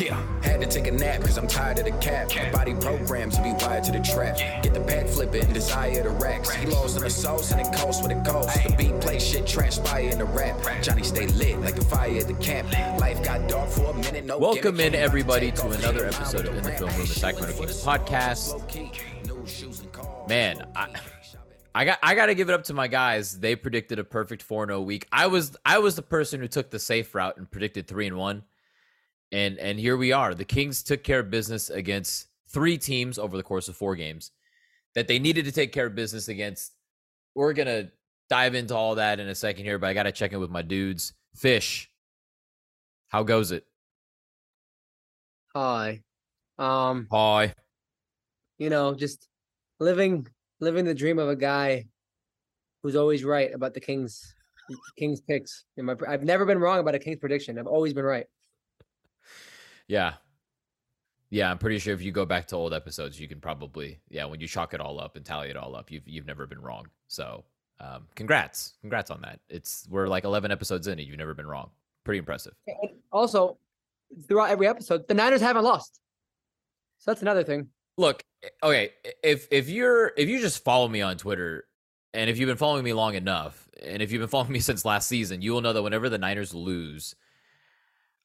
Yeah, had to take a nap cause I'm tired of the cap. My body programmed to be wired to the trap. Get the pad flipping, desire the racks. He lost in the sauce and it costs what it costs. The beat play shit transpire in the rap. Johnny stay lit like the fire at the camp. Life got dark for a minute. No Welcome in, everybody, to another episode of In the Film Room, the Sacramento Kings podcast. low-key. New shoes and cars. Man, I, I got I got to give it up to my guys. They predicted a perfect 4-0 week. I was I was the person who took the safe route and predicted 3 and 1. And and here we are. The Kings took care of business against three teams over the course of four games that they needed to take care of business against. We're going to dive into all that in a second here, but I got to check in with my dudes. Fish. How goes it? Hi. Um, Hi. you know, just living living the dream of a guy who's always right about the Kings Kings picks. In my, I've never been wrong about a Kings prediction. I've always been right. Yeah. Yeah, I'm pretty sure if you go back to old episodes, you can probably yeah, when you chalk it all up and tally it all up, you've you've never been wrong. So, um, congrats, congrats on that. It's we're like 11 episodes in, and you've never been wrong. Pretty impressive. And also, throughout every episode, the Niners haven't lost. So that's another thing. Look, okay, if if you're if you just follow me on Twitter, and if you've been following me long enough, and if you've been following me since last season, you will know that whenever the Niners lose,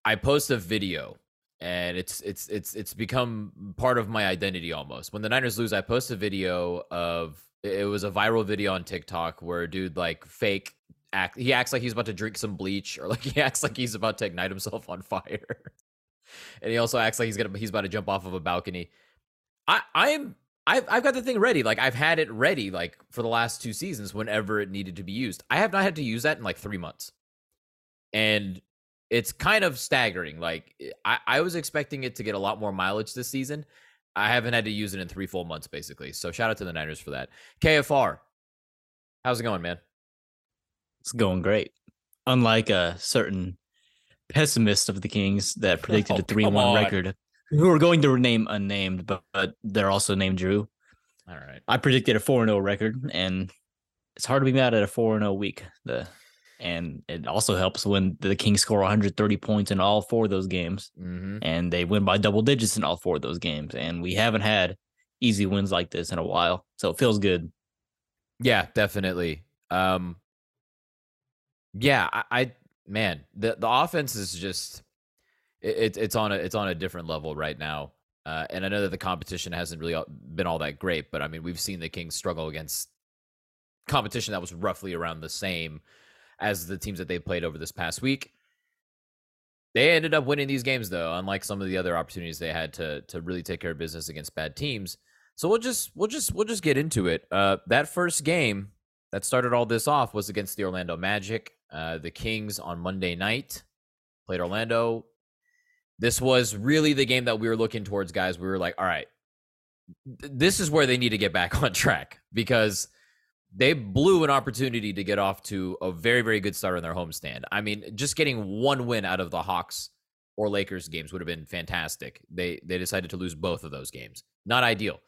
I post a video and it's it's it's it's become part of my identity almost. When the Niners lose, I post a video of it was a viral video on TikTok where a dude like fake act he acts like he's about to drink some bleach or like he acts like he's about to ignite himself on fire. and he also acts like he's gonna he's about to jump off of a balcony. I I am I've I've got the thing ready. Like I've had it ready like for the last two seasons whenever it needed to be used. I have not had to use that in like three months. And it's kind of staggering. Like eh, I, I was expecting it to get a lot more mileage this season. I haven't had to use it in three full months, basically. So shout out to the Niners for that. KFR, how's it going, man? It's going great. Unlike a certain pessimist of the Kings that predicted Oh, a 3 1 record, who are going to rename unnamed, but, but they're also named Drew. All right. I predicted a 4 0 record, and it's hard to be mad at a 4 0 week. The And it also helps when the Kings score 130 points in all four of those games, Mm-hmm. and they win by double digits in all four of those games. And we haven't had easy wins like this in a while. So it feels good. Yeah, definitely. Um, yeah, I, I man, the the offense is just it, it, it's on a it's on a different level right now. Uh, and I know that the competition hasn't really been all that great, but I mean, we've seen the Kings struggle against competition that was roughly around the same as the teams that they played over this past week. They ended up winning these games though, unlike some of the other opportunities they had to to really take care of business against bad teams. So we'll just we'll just we'll just get into it. Uh, that first game that started all this off was against the Orlando Magic. Uh, the Kings on Monday night played Orlando. This was really the game that we were looking towards, guys. We were like, all right, th- this is where they need to get back on track because they blew an opportunity to get off to a very, very good start on their homestand. I mean, just getting one win out of the Hawks or Lakers games would have been fantastic. They they decided to lose both of those games. Not ideal.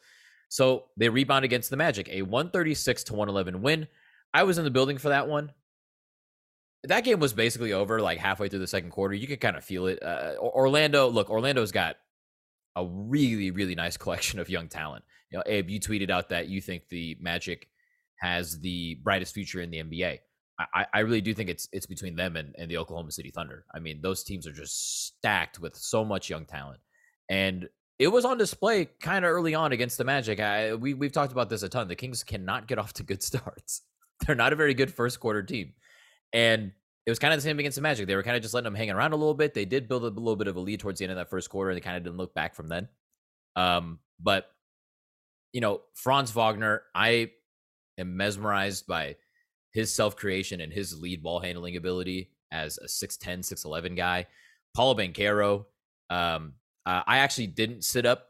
So they rebound against the Magic, a 136 to 111 win. I was in the building for that one. That game was basically over like halfway through the second quarter. You could kind of feel it. Uh, Orlando, look, Orlando's got a really, really nice collection of young talent. You know, Abe, you tweeted out that you think the Magic has the brightest future in the NBA. I, I- really do think it's it's between them and, and the Oklahoma City Thunder. I mean, those teams are just stacked with so much young talent. And it was on display kind of early on against the Magic. I, we we've talked about this a ton. The Kings cannot get off to good starts. They're not a very good first quarter team, and it was kind of the same against the Magic. They were kind of just letting them hang around a little bit. They did build a little bit of a lead towards the end of that first quarter. And They kind of didn't look back from then. Um, but you know, Franz Wagner, I am mesmerized by his self creation and his lead ball handling ability as a 6'10, 6'11 guy. Paolo Banchero, um, uh, I actually didn't sit up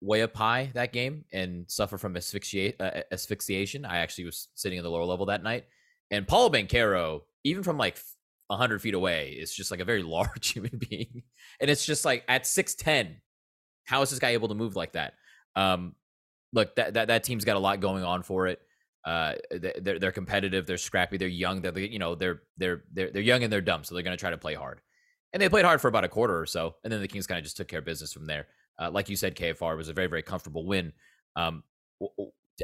way up high that game and suffer from asphyxiate, uh, asphyxiation. I actually was sitting in the lower level that night. And Paolo Banchero, even from like 100 feet away, is just like a very large human being. And it's just like at 6'10, how is this guy able to move like that? Um, look, that, that, that team's got a lot going on for it. Uh, they- they're they're competitive, they're scrappy, they're young, they're you know they're they're they're they're young and they're dumb, so they're gonna try to play hard. and they played hard for about a quarter or so, and then the Kings kind of just took care of business from there. Uh, like you said, KFR was a very very comfortable win. Um,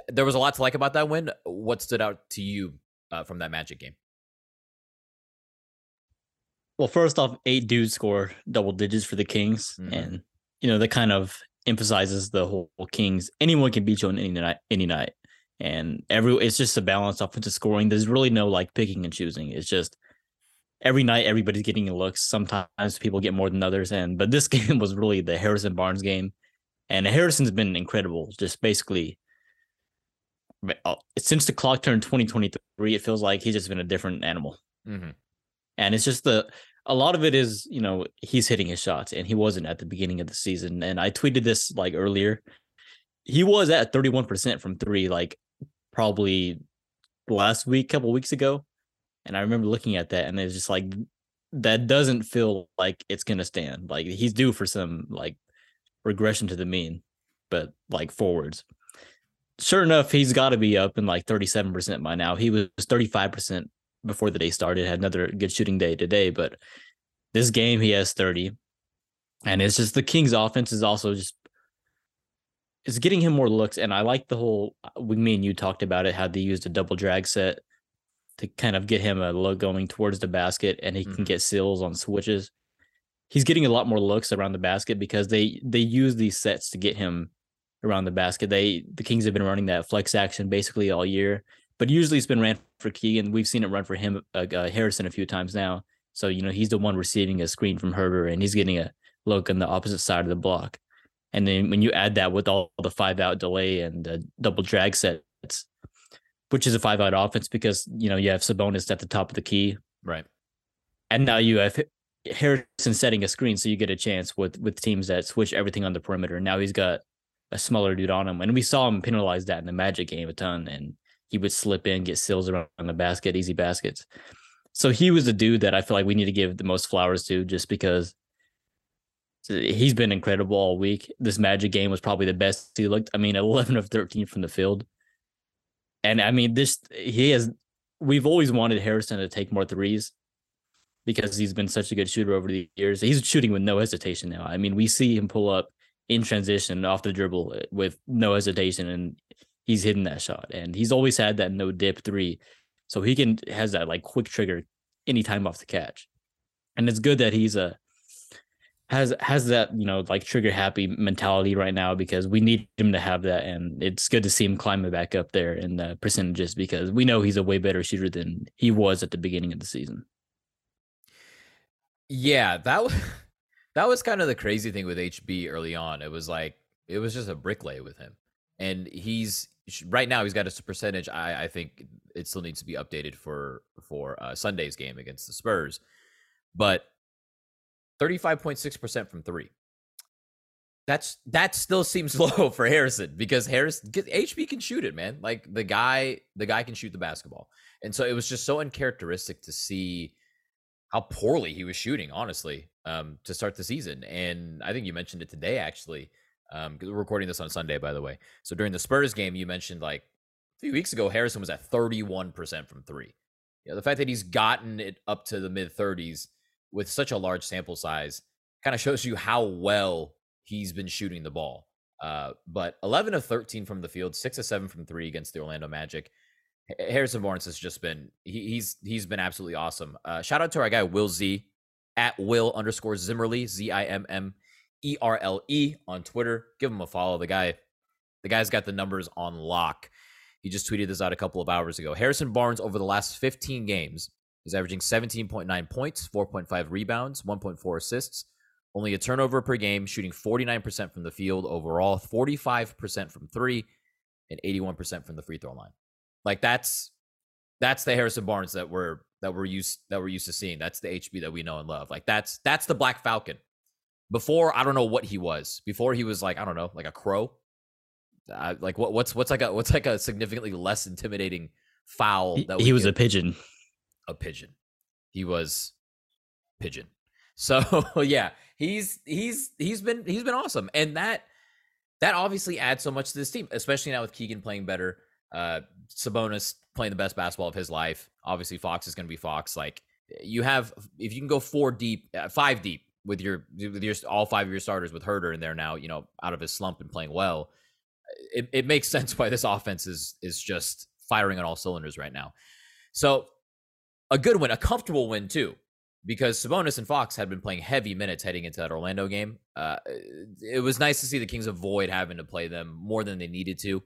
there was a lot to like about that win. What stood out to you uh, from that Magic game? Well, first off, eight dudes scored double digits for the Kings, mm-hmm. and you know that kind of emphasizes the whole Kings. Anyone can beat you on any night, any night, and every it's just a balanced offensive scoring. There's really no like picking and choosing. It's just every night everybody's getting looks. Sometimes people get more than others, and but this game was really the Harrison Barnes game, and Harrison's been incredible. Just basically, uh, since the clock turned 2023, it feels like he's just been a different animal. Mm-hmm. And it's just the a lot of it is you know he's hitting his shots, and he wasn't at the beginning of the season. And I tweeted this like earlier. He was at 31% from three, like probably last week, couple weeks ago and I remember looking at that and it's just like that doesn't feel like it's gonna stand. Like he's due for some like regression to the mean, but like forwards. Sure enough, he's got to be up in like 37% by now. He was 35% before the day started, had another good shooting day today, but this game he has 30. And it's just the Kings offense is also just it's getting him more looks. And I like the whole we me and you talked about it, how they used a double drag set to kind of get him a look going towards the basket and he mm-hmm. can get seals on switches. He's getting a lot more looks around the basket because they they use these sets to get him around the basket. They the Kings have been running that flex action basically all year, but usually it's been ran for Keegan. We've seen it run for him uh, uh, Harrison a few times now. So you know he's the one receiving a screen from Huerter and he's getting a look on the opposite side of the block. And then when you add that with all the five out delay and the double drag sets, which is a five out offense because you know you have Sabonis at the top of the key, right? And now you have Harrison setting a screen, so you get a chance with with teams that switch everything on the perimeter. Now he's got a smaller dude on him, and we saw him penalize that in the Magic game a ton, and he would slip in, get seals around the basket, easy baskets. So he was a dude that I feel like we need to give the most flowers to, just because he's been incredible all week. This Magic game was probably the best he looked. I mean, 11 of 13 from the field. And I mean, this he has. We've always wanted Harrison to take more threes because he's been such a good shooter over the years. He's shooting with no hesitation now. I mean, we see him pull up in transition off the dribble uh, with no hesitation, and he's hitting that shot. And he's always had that no dip three, so he can has that like quick trigger anytime off the catch. And it's good that he's a has has that you know like trigger happy mentality right now because we need him to have that. And it's good to see him climbing back up there in the percentages because we know he's a way better shooter than he was at the beginning of the season. Yeah that was that was kind of the crazy thing with hb early on. It was like it was just a bricklay with him. And he's right now he's got a percentage i i think it still needs to be updated for for uh, sunday's game against the spurs. But 35.6% from three. That's that still seems low for Harrison because Harris HB can shoot it, man. Like the guy, the guy can shoot the basketball. And so it was just so uncharacteristic to see how poorly he was shooting, honestly, um, to start the season. And I think you mentioned it today, actually. Um, we're recording this on Sunday, by the way. So during the Spurs game, you mentioned like a few weeks ago, Harrison was at 31% from three. You know, the fact that he's gotten it up to the mid 30s with such a large sample size kind of shows you how well he's been shooting the ball. Uh, but 11 of 13 from the field, six of seven from three against the Orlando Magic. Harrison Barnes has just been he, he's he's been absolutely awesome. Uh, shout out to our guy Will Z at Will underscore Zimmerle Z I M M E R L E on Twitter. Give him a follow. The guy the guy's got the numbers on lock. He just tweeted this out a couple of hours ago. Harrison Barnes over the last 15 games He's averaging 17.9 points, 4.5 rebounds, 1.4 assists, only a turnover per game, shooting 49% from the field overall, 45% from three, and 81% from the free throw line. Like that's that's the Harrison Barnes that we're that we're used that we're used to seeing. That's the HB that we know and love. Like that's that's the Black Falcon. Before I don't know what he was. Before he was like I don't know, like a crow. Uh, like what what's what's like a what's like a significantly less intimidating foul that he was get? a pigeon a pigeon. He was pigeon. So yeah, he's he's he's been he's been awesome, and that that obviously adds so much to this team, especially now with Keegan playing better. Uh, Sabonis playing the best basketball of his life. Obviously, Fox is going to be Fox. Like you have if you can go four deep, uh, five deep with your with your all five of your starters with Huerter in there now, you know, out of his slump and playing well, it, it makes sense why this offense is is just firing on all cylinders right now. So a good win, a comfortable win too, because Sabonis and Fox had been playing heavy minutes heading into that Orlando game. Uh, it was nice to see the Kings avoid having to play them more than they needed to.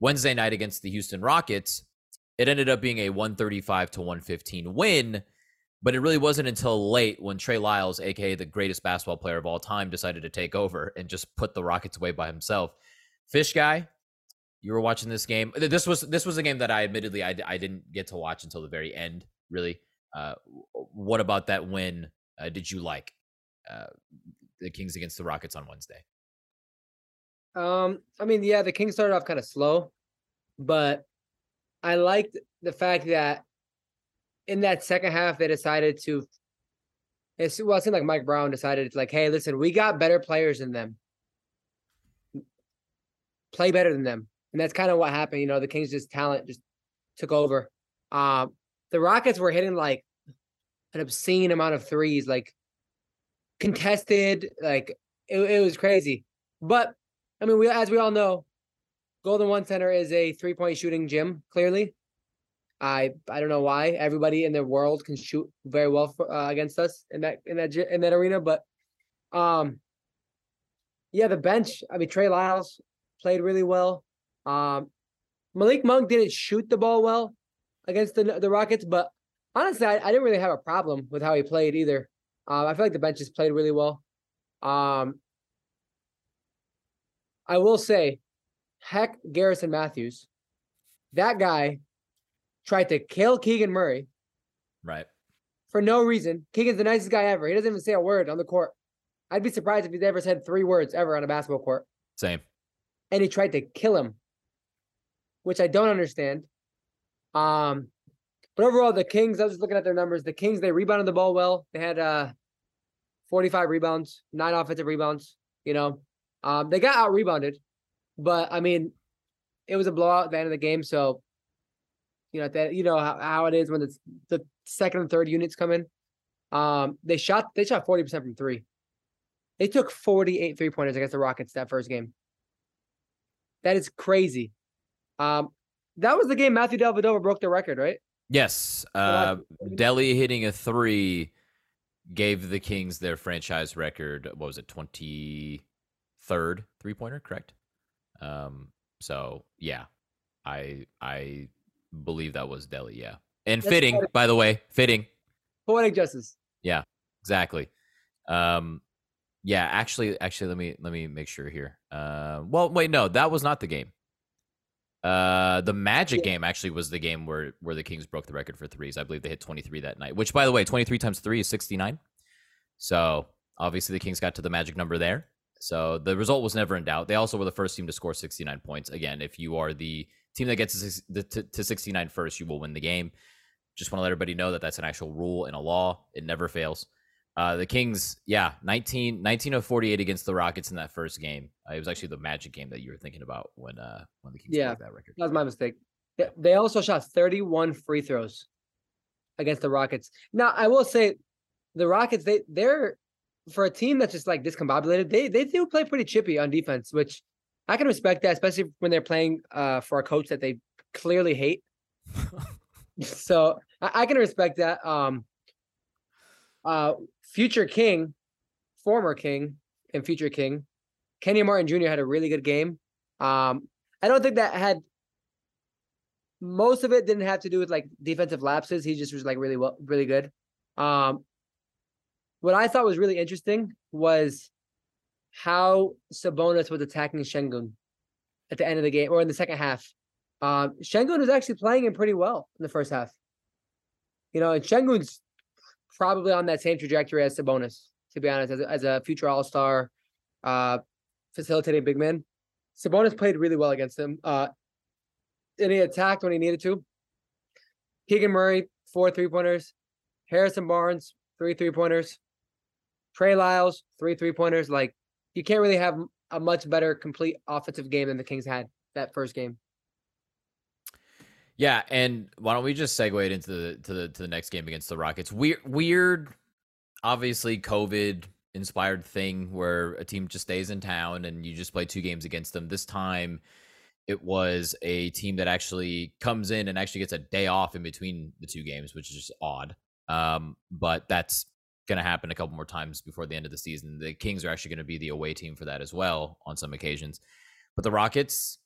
Wednesday night against the Houston Rockets, it ended up being a 135 to 115 win, but it really wasn't until late when Trey Lyles, aka the greatest basketball player of all time, decided to take over and just put the Rockets away by himself. Fish guy, you were watching this game. This was this was a game that I admittedly I, I didn't get to watch until the very end. Really, uh, what about that win? Uh, did you like uh, the Kings against the Rockets on Wednesday? Um, I mean, yeah, the Kings started off kind of slow, but I liked the fact that in that second half they decided to. It's, well, it seemed like Mike Brown decided it's like, hey, listen, we got better players than them. Play better than them, and that's kind of what happened. You know, the Kings' just talent just took over. Um, the Rockets were hitting like an obscene amount of threes, like contested, like it, it was crazy. But I mean, we as we all know, Golden One Center is a three point shooting gym. Clearly, I I don't know why everybody in the world can shoot very well for, uh, against us in that in that in that arena, but um, yeah, the bench. I mean, Trey Lyles played really well. Um, Malik Monk didn't shoot the ball well against the the Rockets, but honestly, I, I didn't really have a problem with how he played either. Um, I feel like the bench just played really well. Um, I will say, heck, Garrison Matthews, that guy tried to kill Keegan Murray. Right. For no reason. Keegan's the nicest guy ever. He doesn't even say a word on the court. I'd be surprised if he's ever said three words ever on a basketball court. Same. And he tried to kill him, which I don't understand. Um, but overall, the Kings, I was just looking at their numbers. The Kings, they rebounded the ball well. They had uh 45 rebounds, nine offensive rebounds, you know. Um, they got out rebounded, but I mean, it was a blowout at the end of the game. So, you know, that you know how, how it is when it's the second and third units come in. Um, they shot they shot 40% from three. They took 48 three pointers against the Rockets that first game. That is crazy. Um, that was the game Matthew Dellavedova broke the record, right? Yes. Uh, Delly hitting a three gave the Kings their franchise record. What was it, twenty third three pointer? Correct. Um. So yeah, I I believe that was Delly, Yeah, and That's fitting, poetic. by the way, fitting. Poetic justice. Yeah, exactly. Um, yeah, actually, actually, let me let me make sure here. Uh, well, wait, no, that was not the game. Uh, the Magic game actually was the game where where the Kings broke the record for threes. I believe they hit 23 that night. Which, by the way, 23 times three is 69. So obviously, the Kings got to the magic number there. So the result was never in doubt. They also were the first team to score 69 points. Again, if you are the team that gets to, to 69 first, you will win the game. Just want to let everybody know that that's an actual rule in a law. It never fails. Uh, the Kings, yeah, 19, 19 of 48 against the Rockets in that first game. Uh, it was actually the Magic game that you were thinking about when uh, when the Kings Yeah. broke that record. That was my mistake. They- They also shot 31 free throws against the Rockets. Now, I will say the Rockets, they they're for a team that's just like discombobulated, they they do play pretty chippy on defense, which I can respect that, especially when they're playing uh for a coach that they clearly hate. so I, I can respect that. Um uh future king, former king and future king, Kenyon Martin Jr. had a really good game. Um, I don't think that had most of it didn't have to do with like defensive lapses. He just was like really well, really good. Um, what I thought was really interesting was how Sabonis was attacking Sengun at the end of the game or in the second half. Um, Sengun was actually playing him pretty well in the first half. You know, and Sengun's probably on that same trajectory as Sabonis, to be honest, as a, as a future All Star, uh, facilitating big man. Sabonis played really well against him. Uh, and he attacked when he needed to. Keegan Murray, four three pointers. Harrison Barnes, three three pointers. Trey Lyles, three three pointers. Like you can't really have a much better complete offensive game than the Kings had that first game. Yeah, and why don't we just segue it into the to the to the next game against the Rockets? Weird, weird, obviously COVID inspired thing where a team just stays in town and you just play two games against them. This time, it was a team that actually comes in and actually gets a day off in between the two games, which is just odd. Um, but that's going to happen a couple more times before the end of the season. The Kings are actually going to be the away team for that as well on some occasions. But the Rockets,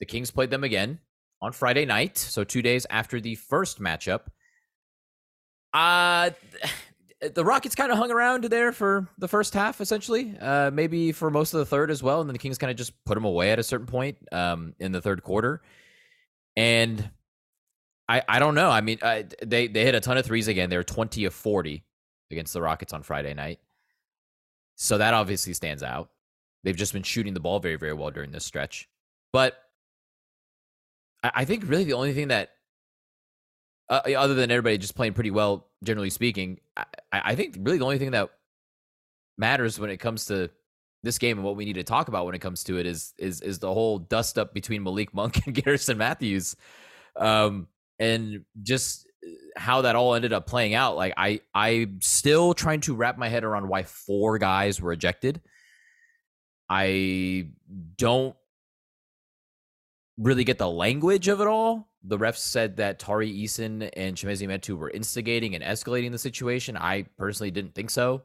the Kings played them again on Friday night, so two days after the first matchup. Uh the Rockets kind of hung around there for the first half, essentially. Uh, maybe for most of the third as well, and then the Kings kind of just put them away at a certain point um, in the third quarter. And I I don't know. I mean, uh, they they hit a ton of threes again. They were twenty of forty against the Rockets on Friday night, so that obviously stands out. They've just been shooting the ball very very well during this stretch, but I think really the only thing that, uh, other than everybody just playing pretty well, generally speaking, I, I think really the only thing that matters when it comes to this game and what we need to talk about when it comes to it is is is the whole dust up between Malik Monk and Garrison Matthews, um, and just uh, how that all ended up playing out. Like I I'm still trying to wrap my head around why four guys were ejected. I don't really get the language of it all. The refs said that Tari Eason and Chimezie Metu were instigating and escalating the situation. I personally didn't think so,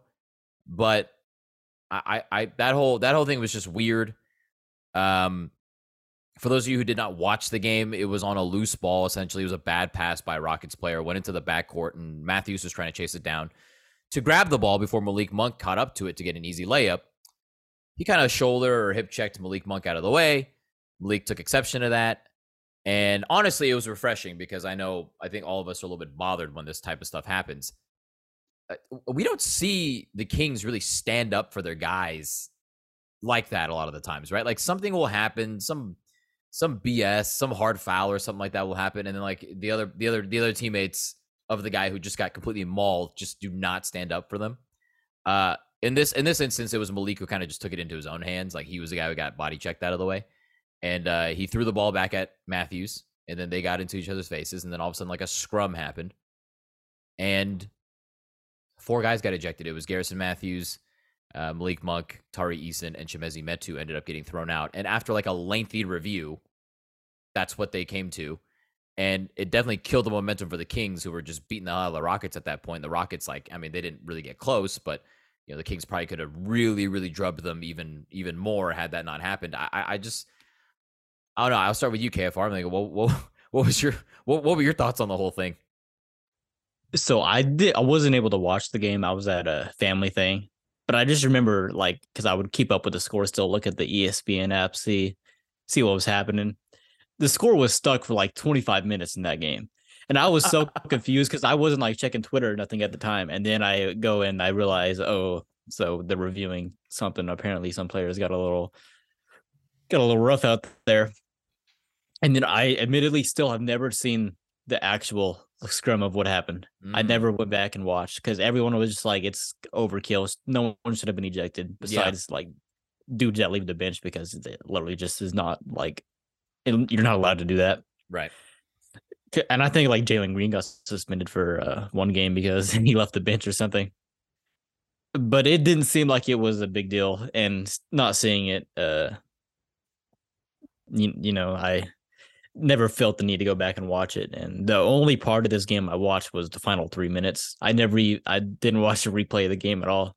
but I, I, I that whole that whole thing was just weird. Um, for those of you who did not watch the game, it was on a loose ball. Essentially, it was a bad pass by a Rockets player. Went into the backcourt, and Matthews was trying to chase it down to grab the ball before Malik Monk caught up to it to get an easy layup. He kind of shoulder or hip checked Malik Monk out of the way. Malik took exception to that. And honestly, it was refreshing because I know I think all of us are a little bit bothered when this type of stuff happens. Uh, we don't see the Kings really stand up for their guys like that a lot of the times, right? Like something will happen, some some BS, some hard foul or something like that will happen, and then like the other the other the other teammates of the guy who just got completely mauled just do not stand up for them. Uh, in this in this instance, it was Malik who kind of just took it into his own hands. Like he was the guy who got body checked out of the way and uh, he threw the ball back at Matthews, and then they got into each other's faces, and then all of a sudden, like a scrum happened, and four guys got ejected. It was Garrison Matthews, uh, Malik Monk, Tari Eason, and Chimezie Metu ended up getting thrown out. And after like a lengthy review, that's what they came to. And it definitely killed the momentum for the Kings, who were just beating the hell out of the Rockets at that point. The Rockets, like, I mean, they didn't really get close, but you know, the Kings probably could have really, really drubbed them even, even more had that not happened. I, I just, I don't know. I'll start with you, KFR. I'm like, what, what, what was your, what, what were your thoughts on the whole thing? So I did. I wasn't able to watch the game. I was at a family thing, but I just remember like because I would keep up with the score, still look at the ESPN app, see, see what was happening. The score was stuck for like 25 minutes in that game. And I was so confused because I wasn't like checking Twitter or nothing at the time. And then I go and I realize, oh, so they're reviewing something. Apparently, some players got a little got a little rough out there and then I admittedly still have never seen the actual scrum of what happened. Mm. I never went back and watched because everyone was just like, it's overkill. No one should have been ejected besides yeah. like dudes that leave the bench because it literally just is not like you're not allowed to do that. Right. And I think like Jalen Green got suspended for uh, one game because he left the bench or something. But it didn't seem like it was a big deal, and not seeing it, uh, you, you know, I never felt the need to go back and watch it. And the only part of this game I watched was the final three minutes. I never, I didn't watch the replay of the game at all.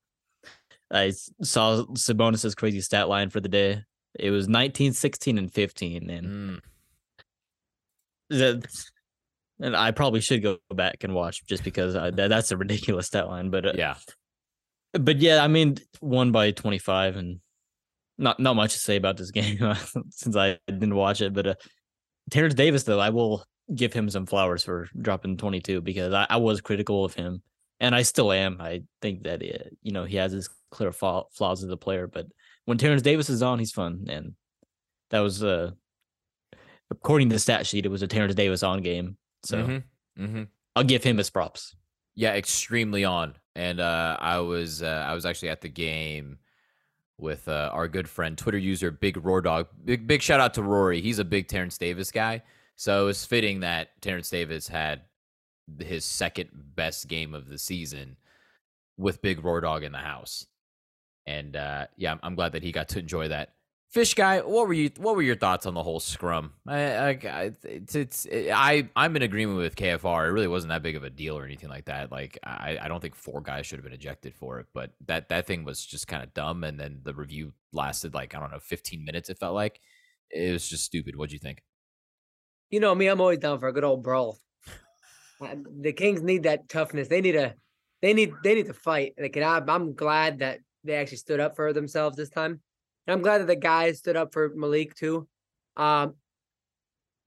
I saw Sabonis's crazy stat line for the day. It was 19, 16, and 15. And mm. that, and I probably should go back and watch just because I, that, that's a ridiculous stat line. But uh, yeah, but yeah, I mean, one by 25 and not, not much to say about this game since I didn't watch it, but uh, Terrence Davis, though, I will give him some flowers for dropping 22 because I, I was critical of him, and I still am. I think that it, you know he has his clear flaws as a player, but when Terrence Davis is on, he's fun, and that was uh according to the stat sheet, it was a Terrence Davis on game, so mm-hmm. Mm-hmm. I'll give him his props. Yeah, extremely on, and uh, I was uh, I was actually at the game with uh, our good friend, Twitter user Big Roar Dog. Big big shout out to Rory. He's a big Terrence Davis guy. So it's fitting that Terrence Davis had his second best game of the season with Big Roar Dog in the house. And uh, yeah, I'm, I'm glad that he got to enjoy that. Fish guy, what were you? What were your thoughts on the whole scrum? I, I, it's, it's, I, I'm in agreement with KFR. It really wasn't that big of a deal or anything like that. Like, I, I don't think four guys should have been ejected for it, but that, that thing was just kind of dumb. And then the review lasted like I don't know, 15 minutes. It felt like it was just stupid. What'd you think? You know me, I'm always down for a good old brawl. The Kings need that toughness. They need a, they need, they need to fight. Like, and I, I'm glad that they actually stood up for themselves this time. And I'm glad that the guys stood up for Malik too. Um,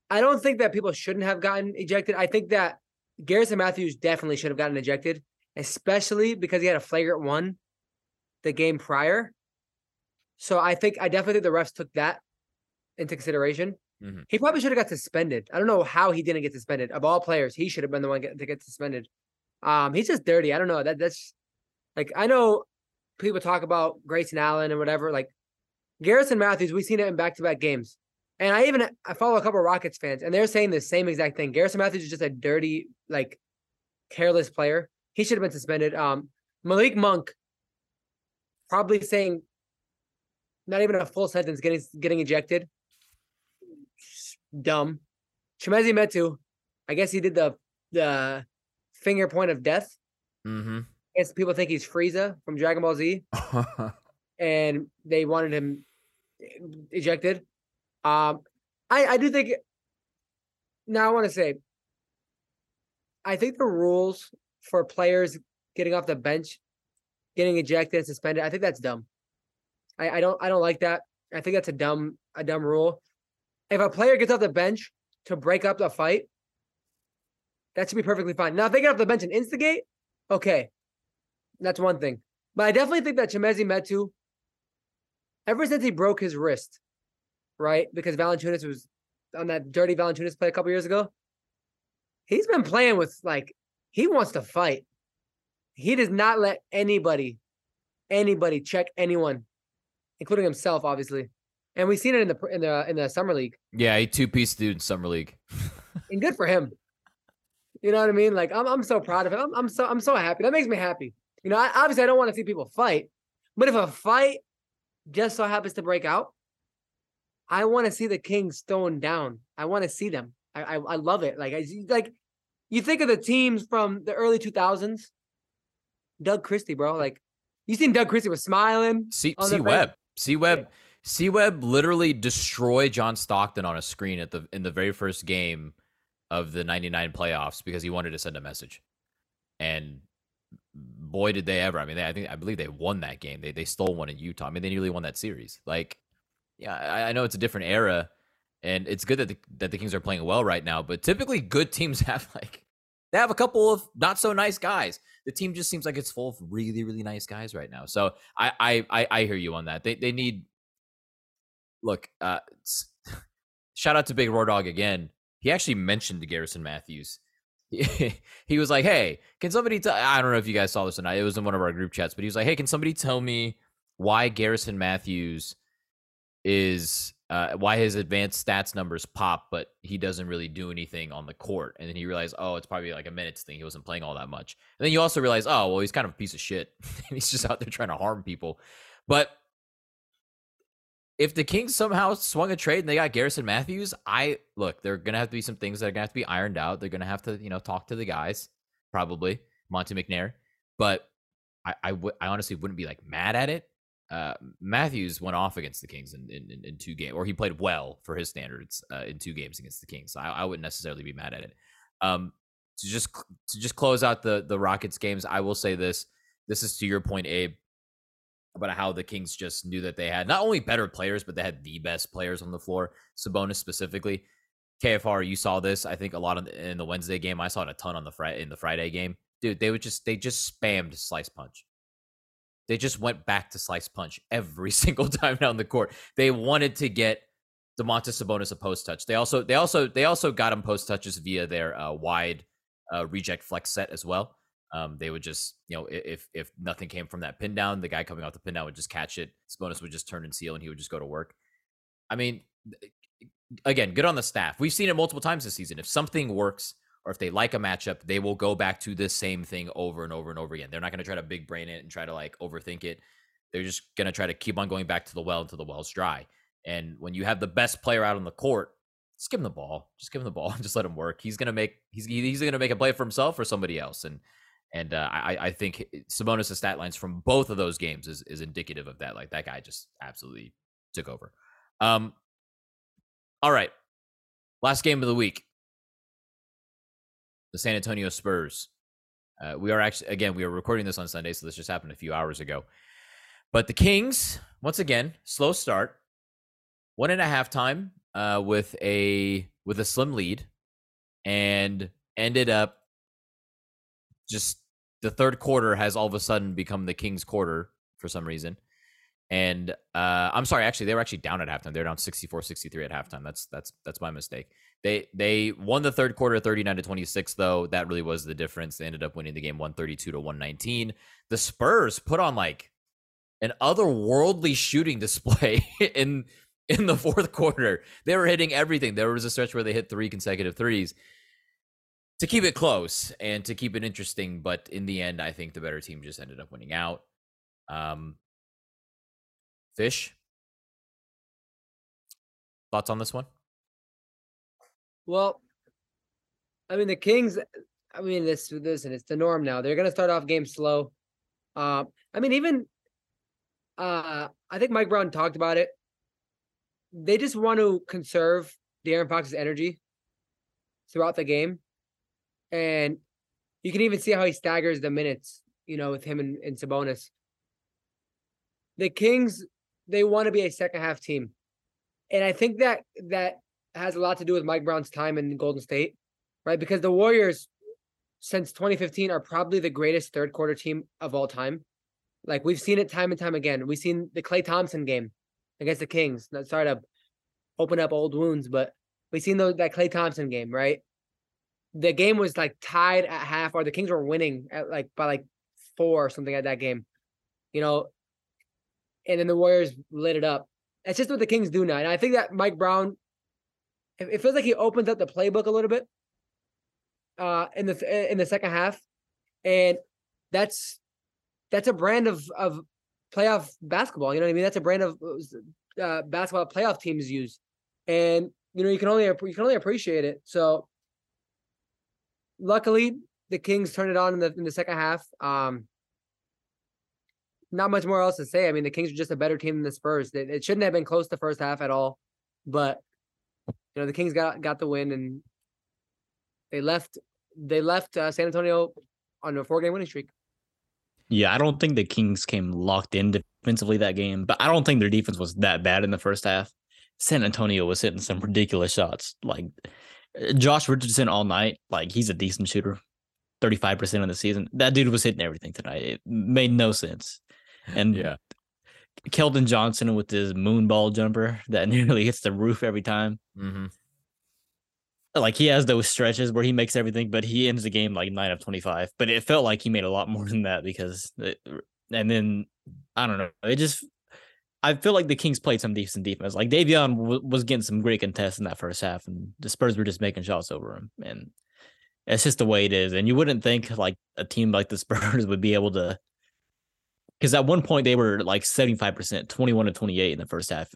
I don't think that people shouldn't have gotten ejected. I think that Garrison Matthews definitely should have gotten ejected, especially because he had a flagrant one the game prior. So I think I definitely think the refs took that into consideration. Mhm. He probably should have got suspended. I don't know how he didn't get suspended. Of all players, he should have been the one get, to get suspended. Um, he's just dirty. I don't know. That that's like I know people talk about Grayson Allen and whatever. Like Garrison Matthews, we've seen it in back to back games. And I even I follow a couple of Rockets fans, and they're saying the same exact thing. Garrison Matthews is just a dirty, like careless player. He should have been suspended. Um, Malik Monk probably saying not even a full sentence getting getting ejected. Dumb. Chimezie Metu, I guess he did the the finger point of death. Mm-hmm. I guess people think he's Frieza from Dragon Ball Z, and they wanted him ejected. Um, I I do think. Now I want to say. I think the rules for players getting off the bench, getting ejected and suspended, I think that's dumb. I, I don't I don't like that. I think that's a dumb a dumb rule. If a player gets off the bench to break up the fight, that should be perfectly fine. Now, if they get off the bench and instigate, okay, that's one thing. But I definitely think that Chemezi Metu, ever since he broke his wrist, right? Because Valanciunas was on that dirty Valanciunas play a couple years ago. He's been playing with like he wants to fight. He does not let anybody, anybody check anyone, including himself, obviously. And we've seen it in the in the in the summer league. yeah, he two piece dude in summer league. And good for him. You know what I mean? Like I'm I'm so proud of him. I'm, I'm so I'm so happy. That makes me happy. You know, I, obviously I don't want to see people fight, but if a fight just so happens to break out, I want to see the Kings thrown down. I want to see them. I, I I love it. Like I like you think of the teams from the early 2000s. Doug Christie, bro. Like you seen Doug Christie was smiling. C the C. Webb. C Webb. C Webb literally destroyed John Stockton on a screen at the in the very first game of the '99 playoffs because he wanted to send a message, and boy did they ever! I mean, they, I think I believe they won that game. They they stole one in Utah. I mean, they nearly won that series. Like, yeah, I, I know it's a different era, and it's good that the, that the Kings are playing well right now. But typically, good teams have like they have a couple of not so nice guys. The team just seems like it's full of really really nice guys right now. So I I I, hear you on that. They they need look. Uh, shout out to Big Raw Dog again. He actually mentioned Garrison Matthews. He, was like, "Hey, can somebody tell?" I don't know if you guys saw this or not. It was in one of our group chats, but he was like, "Hey, can somebody tell me why Garrison Matthews is uh, why his advanced stats numbers pop, but he doesn't really do anything on the court?" And then he realized, "Oh, it's probably like a minutes thing. He wasn't playing all that much." And then you also realize, "Oh, well, he's kind of a piece of shit, he's just out there trying to harm people." But if the Kings somehow swung a trade and they got Garrison Matthews, I look, there are gonna have to be some things that are gonna have to be ironed out. They're gonna have to, you know, talk to the guys, probably Monty McNair. But I, I would, I honestly wouldn't be like mad at it. Uh, Matthews went off against the Kings in, in, in- two games, or he played well for his standards uh, in two games against the Kings. So I, I wouldn't necessarily be mad at it. Um, to just to just close out the the Rockets games, I will say this. This is to your point, Abe about how the Kings just knew that they had not only better players, but they had the best players on the floor. Sabonis specifically. KFR, you saw this. I think a lot of the, in the Wednesday game. I saw it a ton on the Friday in the Friday game. Dude, they would just they just spammed slice punch. They just went back to slice punch every single time down the court. They wanted to get Domantas Sabonis a post touch. They also they also they also got him post touches via their uh, wide uh, reject flex set as well. Um, they would just, you know, if if nothing came from that pin down, the guy coming off the pin down would just catch it. Sabonis would just turn and seal, and he would just go to work. I mean, again, good on the staff. We've seen it multiple times this season. If something works or if they like a matchup, they will go back to this same thing over and over and over again. They're not going to try to big brain it and try to like overthink it. They're just going to try to keep on going back to the well until the well's dry. And when you have the best player out on the court, just give him the ball. Just give him the ball and just let him work. He's gonna make he's he's gonna make a play for himself or somebody else. And and uh, I I think Sabonis' stat lines from both of those games is is indicative of that. Like that guy just absolutely took over. Um. All right, last game of the week. The San Antonio Spurs. Uh, we are actually again we are recording this on Sunday, so this just happened a few hours ago. But the Kings once again slow start, one and a half time uh, with a with a slim lead, and ended up just the third quarter has all of a sudden become the Kings quarter for some reason. And uh, I'm sorry, actually, they were actually down at halftime. They're down 64-63 at halftime. That's that's that's my mistake. They they won the third quarter 39 to 26, though. That really was the difference. They ended up winning the game 132 to 119. The Spurs put on like an otherworldly shooting display in in the fourth quarter. They were hitting everything. There was a stretch where they hit three consecutive threes to keep it close and to keep it interesting. But in the end, I think the better team just ended up winning out. Um, Fish, thoughts on this one? Well, I mean the Kings. I mean this. Listen, it's the norm now. They're gonna start off game slow. Uh, I mean even. Uh, I think Mike Brown talked about it they just want to conserve De'Aaron Fox's energy throughout the game. And you can even see how he staggers the minutes, you know, with him and, and Sabonis. The Kings, they want to be a second half team. And I think that that has a lot to do with Mike Brown's time in Golden State, right? Because the Warriors, since 2015, are probably the greatest third quarter team of all time. Like we've seen it time and time again. We've seen the Klay Thompson game against the Kings. Not sorry to open up old wounds, but we've seen those that Klay Thompson game, right? The game was like tied at half, or the Kings were winning at like by like four or something at that game, you know. And then the Warriors lit it up. That's just what the Kings do now, and I think that Mike Brown, it feels like he opens up the playbook a little bit, uh, in the in the second half, and that's that's a brand of of playoff basketball. You know what I mean? That's a brand of uh, basketball playoff teams use, and you know you can only you can only appreciate it. So, luckily, the Kings turned it on in the in the second half. Um, not much more else to say. I mean, the Kings are just a better team than the Spurs. It, it shouldn't have been close the first half at all, but you know the Kings got got the win and they left they left uh, San Antonio on a four game winning streak. Yeah, I don't think the Kings came locked in defensively that game, but I don't think their defense was that bad in the first half. San Antonio was hitting some ridiculous shots. Like Josh Richardson all night, like he's a decent shooter. 35% of the season. That dude was hitting everything tonight. It made no sense. And yeah. Keldon Johnson with his moonball jumper that nearly hits the roof every time. Mm-hmm like he has those stretches where he makes everything, but he ends the game like nine of 25. But it felt like he made a lot more than that because, it, and then I don't know. It just, I feel like the Kings played some decent defense. Like Davion w- was getting some great contests in that first half, and the Spurs were just making shots over him. And it's just the way it is. And you wouldn't think like a team like the Spurs would be able to, because at one point they were like 75%, 21 to 28 in the first half.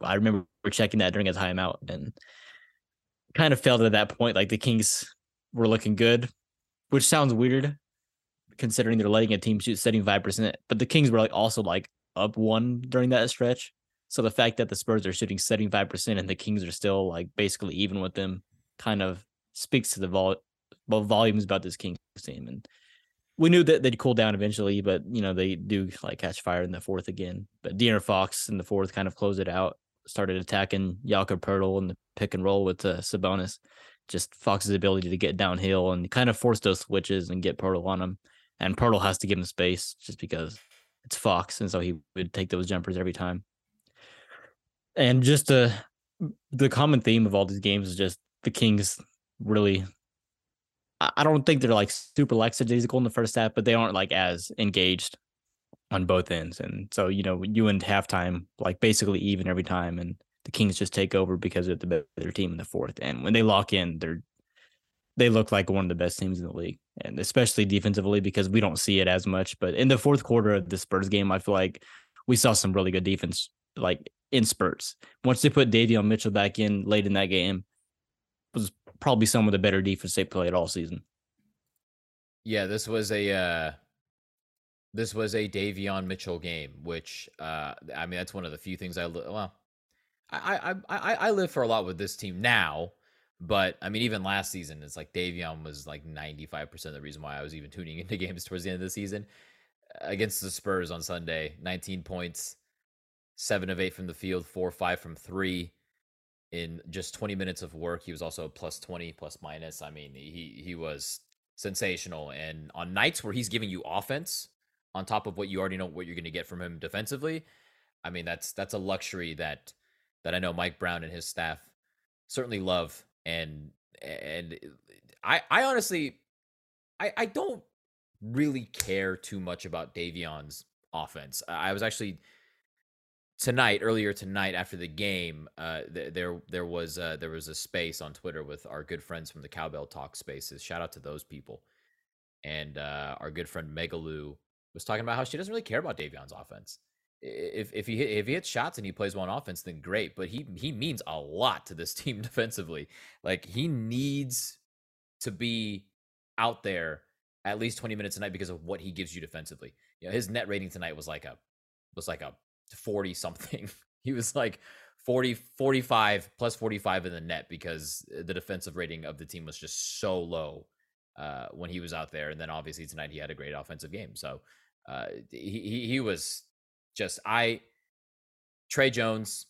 I remember checking that during a timeout and kind of felt at that point like the Kings were looking good, which sounds weird considering they're letting a team shoot 75%. But the Kings were like also like up one during that stretch. So the fact that the Spurs are shooting 75% and the Kings are still like basically even with them kind of speaks to the vol- volumes about this Kings team. And we knew that they'd cool down eventually, but you know, they do like catch fire in the fourth again. But De'Aaron Fox in the fourth kind of closed it out started attacking Jakob Poeltl in the pick and roll with uh, Sabonis. Just Fox's ability to get downhill and kind of force those switches and get Poeltl on him. And Poeltl has to give him space just because it's Fox, and so he would take those jumpers every time. And just the the common theme of all these games is just the Kings really. I don't think they're like super lackadaisical in the first half, but they aren't like as engaged on both ends. And so, you know, you end halftime like basically even every time. And the Kings just take over because they're the better team in the fourth. And when they lock in, they're they look like one of the best teams in the league, and especially defensively because we don't see it as much. But in the fourth quarter of the Spurs game, I feel like we saw some really good defense, like in spurts. Once they put Davion Mitchell back in late in that game, was probably some of the better defense they played all season. Yeah, this was a uh, this was a Davion Mitchell game, which uh, I mean that's one of the few things I li- well, I, I I I live for a lot with this team now, but I mean even last season it's like Davion was like ninety five percent of the reason why I was even tuning into games towards the end of the season against the Spurs on Sunday, nineteen points, seven of eight from the field, four five from three. In just 20 minutes of work, he was also plus 20, plus minus. I mean, he he was sensational. And on nights where he's giving you offense, on top of what you already know what you're going to get from him defensively, I mean that's that's a luxury that that I know Mike Brown and his staff certainly love. And and I I honestly I I don't really care too much about Davion's offense. I was actually tonight earlier tonight after the game uh th- there there was uh there was a space on twitter with our good friends from the cowbell talk spaces. Shout out to those people. And uh our good friend megaloo was talking about how she doesn't really care about davion's offense if if he if he hits shots and he plays one offense then great but he he means a lot to this team defensively like he needs to be out there at least 20 minutes a night because of what he gives you defensively you know his net rating tonight was like a was like a 40 something. He was like 40, 45 plus 45 in the net because the defensive rating of the team was just so low uh, when he was out there. And then obviously tonight he had a great offensive game. So uh, he, he was just, I, Tre Jones,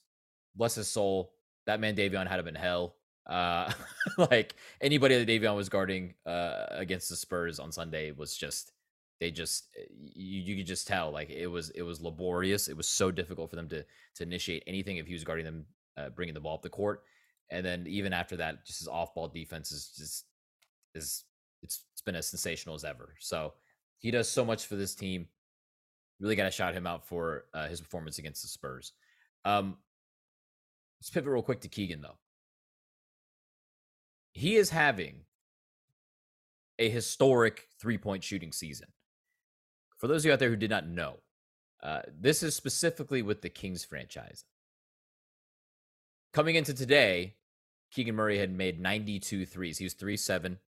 bless his soul. That man Davion had him in hell. Uh, like anybody that Davion was guarding uh, against the Spurs on Sunday was just they just eh, you, you could just tell like it was it was laborious. It was so difficult for them to to initiate anything if he was guarding them uh, bringing the ball up the court. And then even after that, just his off ball defense is just is it's it's been as sensational as ever. So he does so much for this team. Really got to shout him out for uh, his performance against the Spurs. Um, let's pivot real quick to Keegan though. He is having a historic three point shooting season for those of you out there who did not know, uh, this is specifically with the Kings franchise. Coming into today, Keegan Murray had made 92 threes. He was 3 7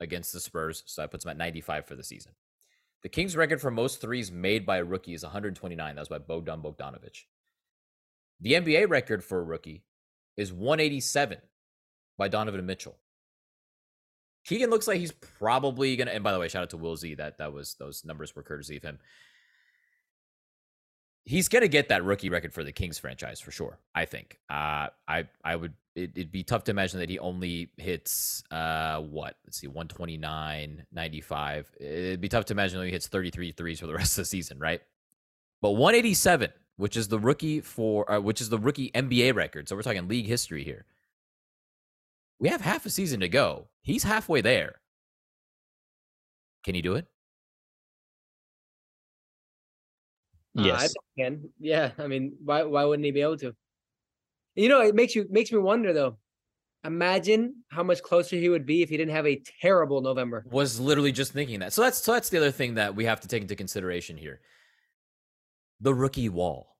against the Spurs, so that puts him at 95 for the season. The Kings' record for most threes made by a rookie is 129. That was by Bogdan Bogdanovic. The NBA record for a rookie is 187 by Donovan Mitchell. Keegan looks like he's probably gonna. And by the way, shout out to Will Z. That that was those numbers were courtesy of him. He's gonna get that rookie record for the Kings franchise for sure. I think. Uh, I I would. It, would be tough to imagine that he only hits uh what? Let's see, 129, 95. It'd be tough to imagine that he hits 33 threes for the rest of the season, right? But 187, which is the rookie for, uh, which is the rookie NBA record. So we're talking league history here we have half a season to go. He's halfway there. Can he do it? Yes, uh, I can. Yeah, I mean, why why wouldn't he be able to? You know, it makes you makes me wonder though. Imagine how much closer he would be if he didn't have a terrible November. Was literally just thinking that. So that's so that's the other thing that we have to take into consideration here. The rookie wall,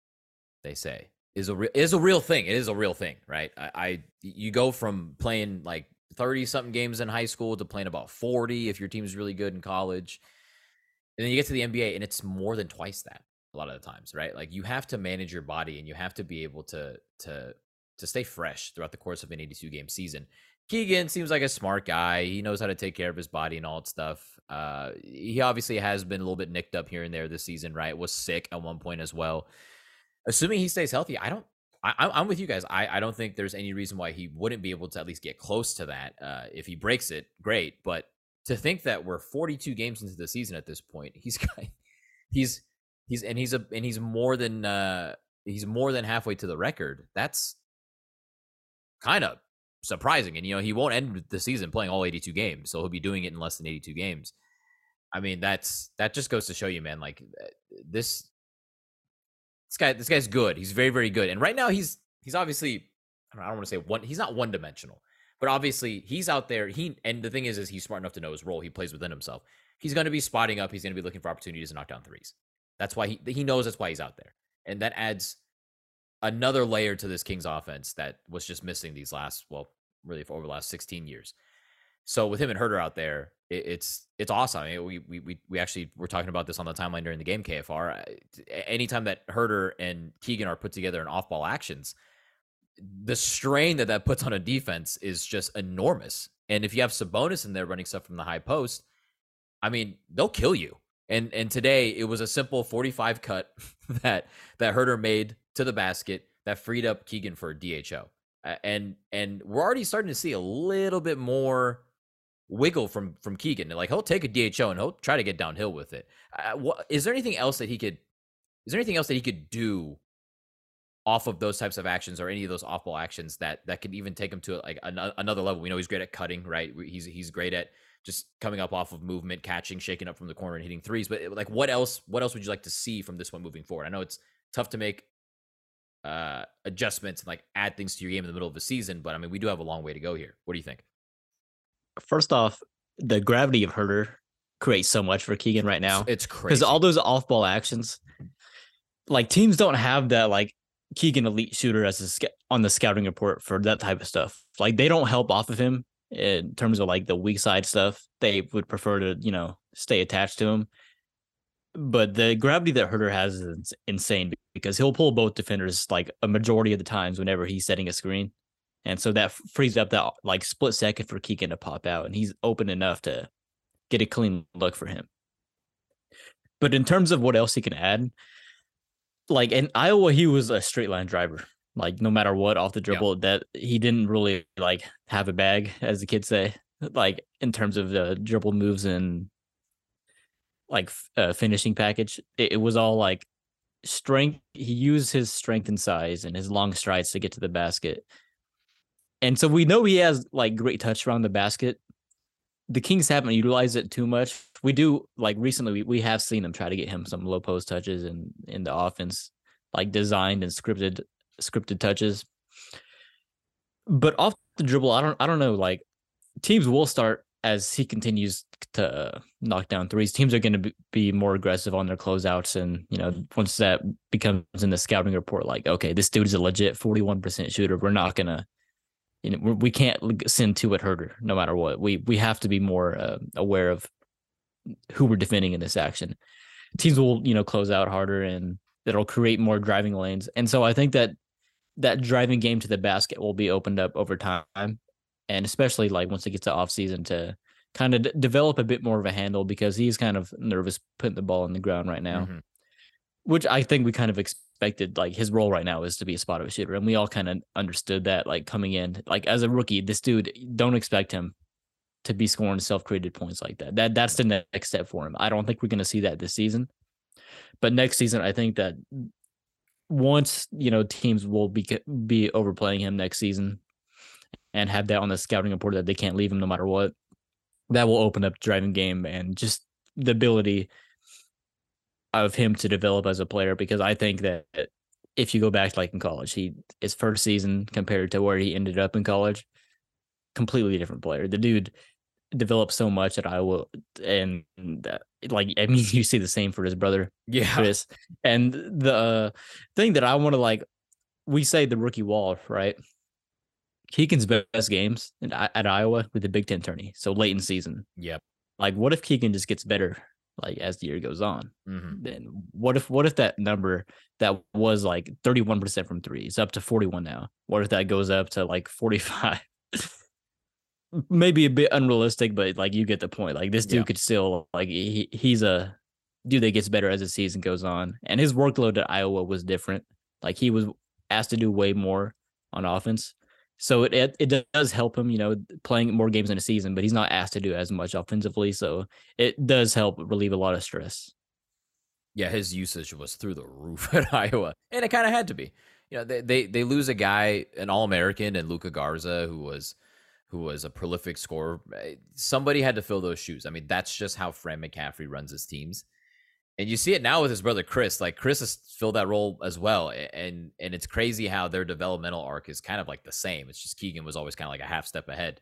they say is a re- is a real thing. It is a real thing, right? I, I you go from playing like 30 something games in high school to playing about 40 if your team's really good in college. And then you get to the NBA and it's more than twice that a lot of the times, right? Like you have to manage your body and you have to be able to to to stay fresh throughout the course of an 82 game season. Keegan seems like a smart guy. He knows how to take care of his body and all that stuff. Uh, he obviously has been a little bit nicked up here and there this season, right? Was sick at one point as well assuming he stays healthy, I don't. I, am with you guys. I, I don't think there's any reason why he wouldn't be able to at least get close to that. Uh, if he breaks it, great. But to think that we're 42 games into the season at this point, he's he's he's and he's a and he's more than uh he's more than halfway to the record. That's kind of surprising. And you know, he won't end the season playing all 82 games, so he'll be doing it in less than 82 games. I mean, that's that just goes to show you, man. Like uh, this this guy, this guy's good. He's very, very good. And right now, he's he's obviously I don't, I don't want to say one. He's not one dimensional, but obviously he's out there. He and the thing is, is he's smart enough to know his role. He plays within himself. He's going to be spotting up. He's going to be looking for opportunities to knock down threes. That's why he he knows that's why he's out there, and that adds another layer to this Kings offense that was just missing these last well, really for over the last 16 years. So with him and Huerter out there, it, it's it's awesome. I mean, we, we we we actually were talking about this on the timeline during the game. KFR. Anytime that Huerter and Keegan are put together in off ball actions, the strain that that puts on a defense is just enormous. And if you have Sabonis in there running stuff from the high post, I mean, they'll kill you. And and today it was a simple 45 cut that that Huerter made to the basket that freed up Keegan for a DHO. And and we're already starting to see a little bit more wiggle from from Keegan. Like he'll take a DHO and he'll try to get downhill with it. Uh, what, is there anything else that he could? Is there anything else that he could do off of those types of actions or any of those off ball actions that that could even take him to like an, another level? We know he's great at cutting, right? He's he's great at just coming up off of movement, catching, shaking up from the corner, and hitting threes. But like, what else? What else would you like to see from this one moving forward? I know it's tough to make uh adjustments and like add things to your game in the middle of the season, but I mean, we do have a long way to go here. What do you think? first off, the gravity of Huerter creates so much for Keegan right now. It's crazy because all those off ball actions, like teams don't have that like Keegan elite shooter as a sc- on the scouting report for that type of stuff. Like they don't help off of him in terms of like the weak side stuff. They would prefer to you know stay attached to him. But the gravity that Huerter has is insane because he'll pull both defenders like a majority of the times whenever he's setting a screen. And so that frees up that like split second for Keegan to pop out, and he's open enough to get a clean look for him. But in terms of what else he can add, like in Iowa, he was a straight line driver. Like no matter what off the dribble, yeah. that he didn't really like have a bag, as the kids say. Like in terms of the dribble moves and like uh, finishing package, it, it was all like strength. He used his strength and size and his long strides to get to the basket and so we know he has like great touch around the basket. The Kings haven't utilized it too much. We do like recently we, we have seen them try to get him some low post touches and in, in the offense, like designed and scripted scripted touches. But off the dribble, I don't I don't know, like teams will start as he continues to knock down threes, teams are going to be more aggressive on their closeouts. And, you know, once that becomes in the scouting report, like, okay, this dude is a legit 41% shooter. We're not going to you know we can't send two at Huerter no matter what. We we have to be more uh, aware of who we're defending in this action. Teams will you know close out harder and it'll create more driving lanes. And so I think that that driving game to the basket will be opened up over time, and especially like once it gets to off season to kind of d- develop a bit more of a handle because he's kind of nervous putting the ball on the ground right now. Mm-hmm. Which I think we kind of expected like his role right now is to be a spot up shooter, and we all kind of understood that like coming in, like as a rookie, this dude don't expect him to be scoring self-created points like that. That that's the next step for him. I don't think we're going to see that this season, but next season, I think that once you know teams will be be overplaying him next season and have that on the scouting report that they can't leave him no matter what. That will open up driving game and just the ability of him to develop as a player because I think that if you go back to like in college, he his first season compared to where he ended up in college, completely different player. The dude developed so much at Iowa, and uh, like I mean, you see the same for his brother, yeah. Chris. And the uh, thing that I want to like, we say the rookie wall, right? Keegan's best games at Iowa with the Big Ten tourney, so late in season. Yep. Like, what if Keegan just gets better like as the year goes on. Mm-hmm. Then what if what if that number that was like 31% from three is up to 41 now? What if that goes up to like 45? Maybe a bit unrealistic, but like you get the point. Like this dude yeah. could still like he, he's a dude that gets better as the season goes on. And his workload at Iowa was different. Like he was asked to do way more on offense. So it, it, it does help him, you know, playing more games in a season, but he's not asked to do as much offensively. So it does help relieve a lot of stress. Yeah, his usage was through the roof at Iowa, and it kind of had to be. You know, they, they they lose a guy, an All American, and Luka Garza, who was who was a prolific scorer. Eh, somebody had to fill those shoes. I mean, that's just how Fran McCaffery runs his teams. And you see it now with his brother Chris. Like Chris has filled that role as well, and and it's crazy how their developmental arc is kind of like the same. It's just Keegan was always kind of like a half step ahead.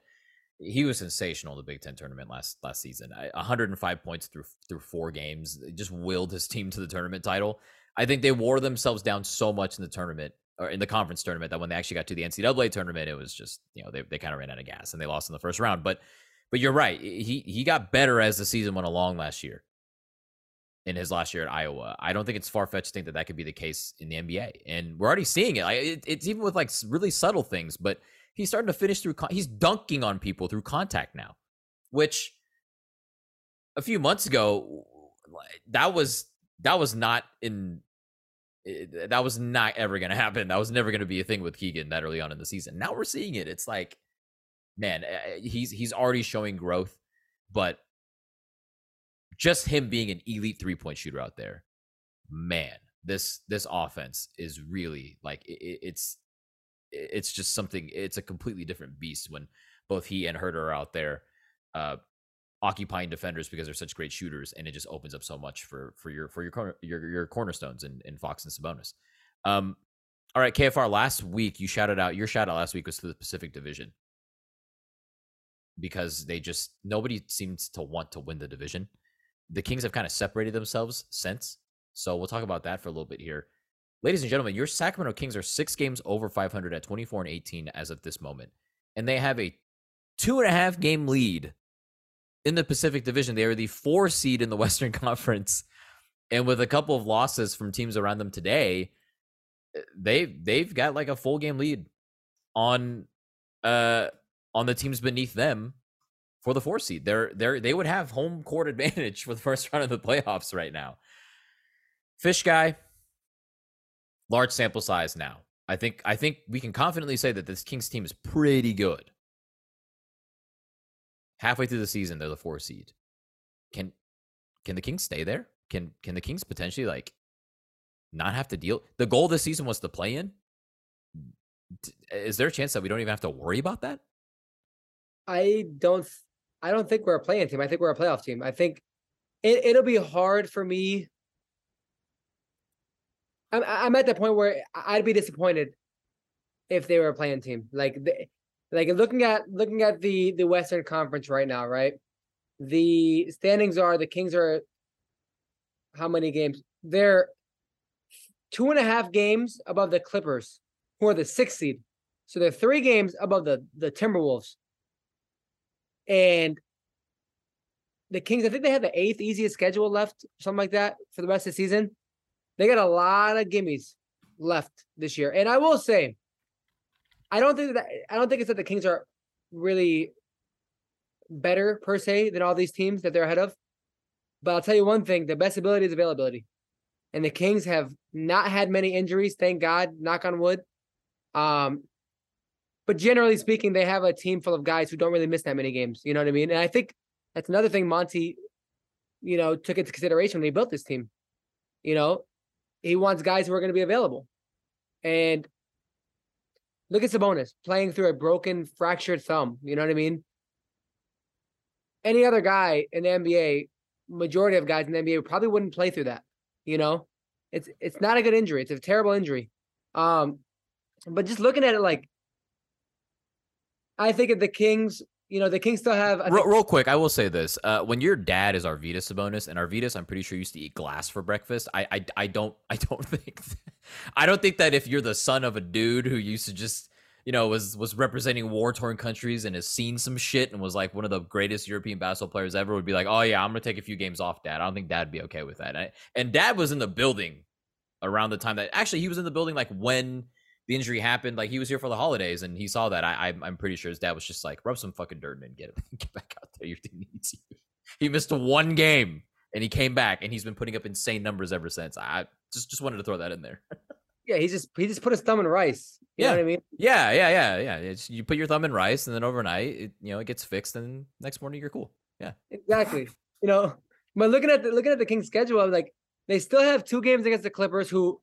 He was sensational in the Big Ten tournament last last season. 105 points through through four games. just willed his team to the tournament title. I think they wore themselves down so much in the tournament or in the conference tournament that when they actually got to the NCAA tournament, it was just you know they they kind of ran out of gas and they lost in the first round. But but you're right. He he got better as the season went along last year in his last year at Iowa. I don't think it's far fetched to think that that could be the case in the NBA, and we're already seeing it. It, it's even with like really subtle things, but he's starting to finish through. Con- he's dunking on people through contact now, which a few months ago that was that was not in that was not ever going to happen. That was never going to be a thing with Keegan that early on in the season. Now we're seeing it. It's like, man, eh, eh, he's he's already showing growth, but just him being an elite three point shooter out there, man, this this offense is really like it, it's it's just something. It's a completely different beast when both he and Huerter are out there, uh, occupying defenders because they're such great shooters, and it just opens up so much for for your for your corner, your your cornerstones in, in Fox and Sabonis. Um, all right, KFR. Last week you shouted out your shout out last week was to the Pacific Division because they just nobody seems to want to win the division the Kings have kind of separated themselves since. So we'll talk about that for a little bit here. Ladies and gentlemen, your Sacramento Kings are six games over 500 at 24 and 18 as of this moment. And they have a two and a half game lead in the Pacific Division. They are the four seed in the Western Conference. And with a couple of losses from teams around them today, they they've got like a full game lead on uh on the teams beneath them for the four seed. They're they're they would have home court advantage for the first round of the playoffs right now. Fish guy, large sample size now. I think I think we can confidently say that this Kings team is pretty good. Halfway through the season, they're the four seed. Can can the Kings stay there? Can can the Kings potentially like not have to deal? The goal this season was to play in. Is there a chance that we don't even have to worry about that? I don't I don't think we're a playing team. I think we're a playoff team. I think it, it'll be hard for me. I'm I'm at the point where I'd be disappointed if they were a playing team. Like like looking at looking at the the Western Conference right now, right? The standings are the Kings are how many games? They're two and a half games above the Clippers, who are the sixth seed. So they're three games above the the Timberwolves. And the Kings, I think they have the eighth easiest schedule left, something like that, for the rest of the season. They got a lot of gimmies left this year. And I will say, I don't think that I don't think it's that the Kings are really better per se than all these teams that they're ahead of. But I'll tell you one thing: the best ability is availability, and the Kings have not had many injuries. Thank God, knock on wood. Um, but generally speaking, they have a team full of guys who don't really miss that many games. You know what I mean? And I think that's another thing Monty, you know, took into consideration when he built this team. You know, he wants guys who are going to be available. And look at Sabonis playing through a broken, fractured thumb. You know what I mean? Any other guy in the NBA, majority of guys in the NBA probably wouldn't play through that. You know, it's it's not a good injury. It's a terrible injury. Um, but just looking at it like I think of the Kings, you know, the Kings still have. Real, real, quick, I will say this: uh, when your dad is Arvydas Sabonis, and Arvydas, I'm pretty sure used to eat glass for breakfast. I, I, I don't, I don't think, I don't think that if you're the son of a dude who used to just, you know, was was representing war torn countries and has seen some shit and was like one of the greatest European basketball players ever, would be like, oh yeah, I'm gonna take a few games off, dad. I don't think dad'd be okay with that. I, and dad was in the building around the time that actually he was in the building like when the injury happened. Like he was here for the holidays and he saw that. I, I am pretty sure his dad was just like, rub some fucking dirt in and get him get back out there. Your team needs you. He missed one game and he came back and he's been putting up insane numbers ever since. I just just wanted to throw that in there. yeah, he just he just put his thumb in rice. You yeah. know what I mean? Yeah, yeah, yeah, yeah. It's, you put your thumb in rice and then overnight, it, you know, it gets fixed and next morning you're cool. Yeah. Exactly. You know, but looking at the looking at the Kings schedule, I'm like, they still have two games against the Clippers who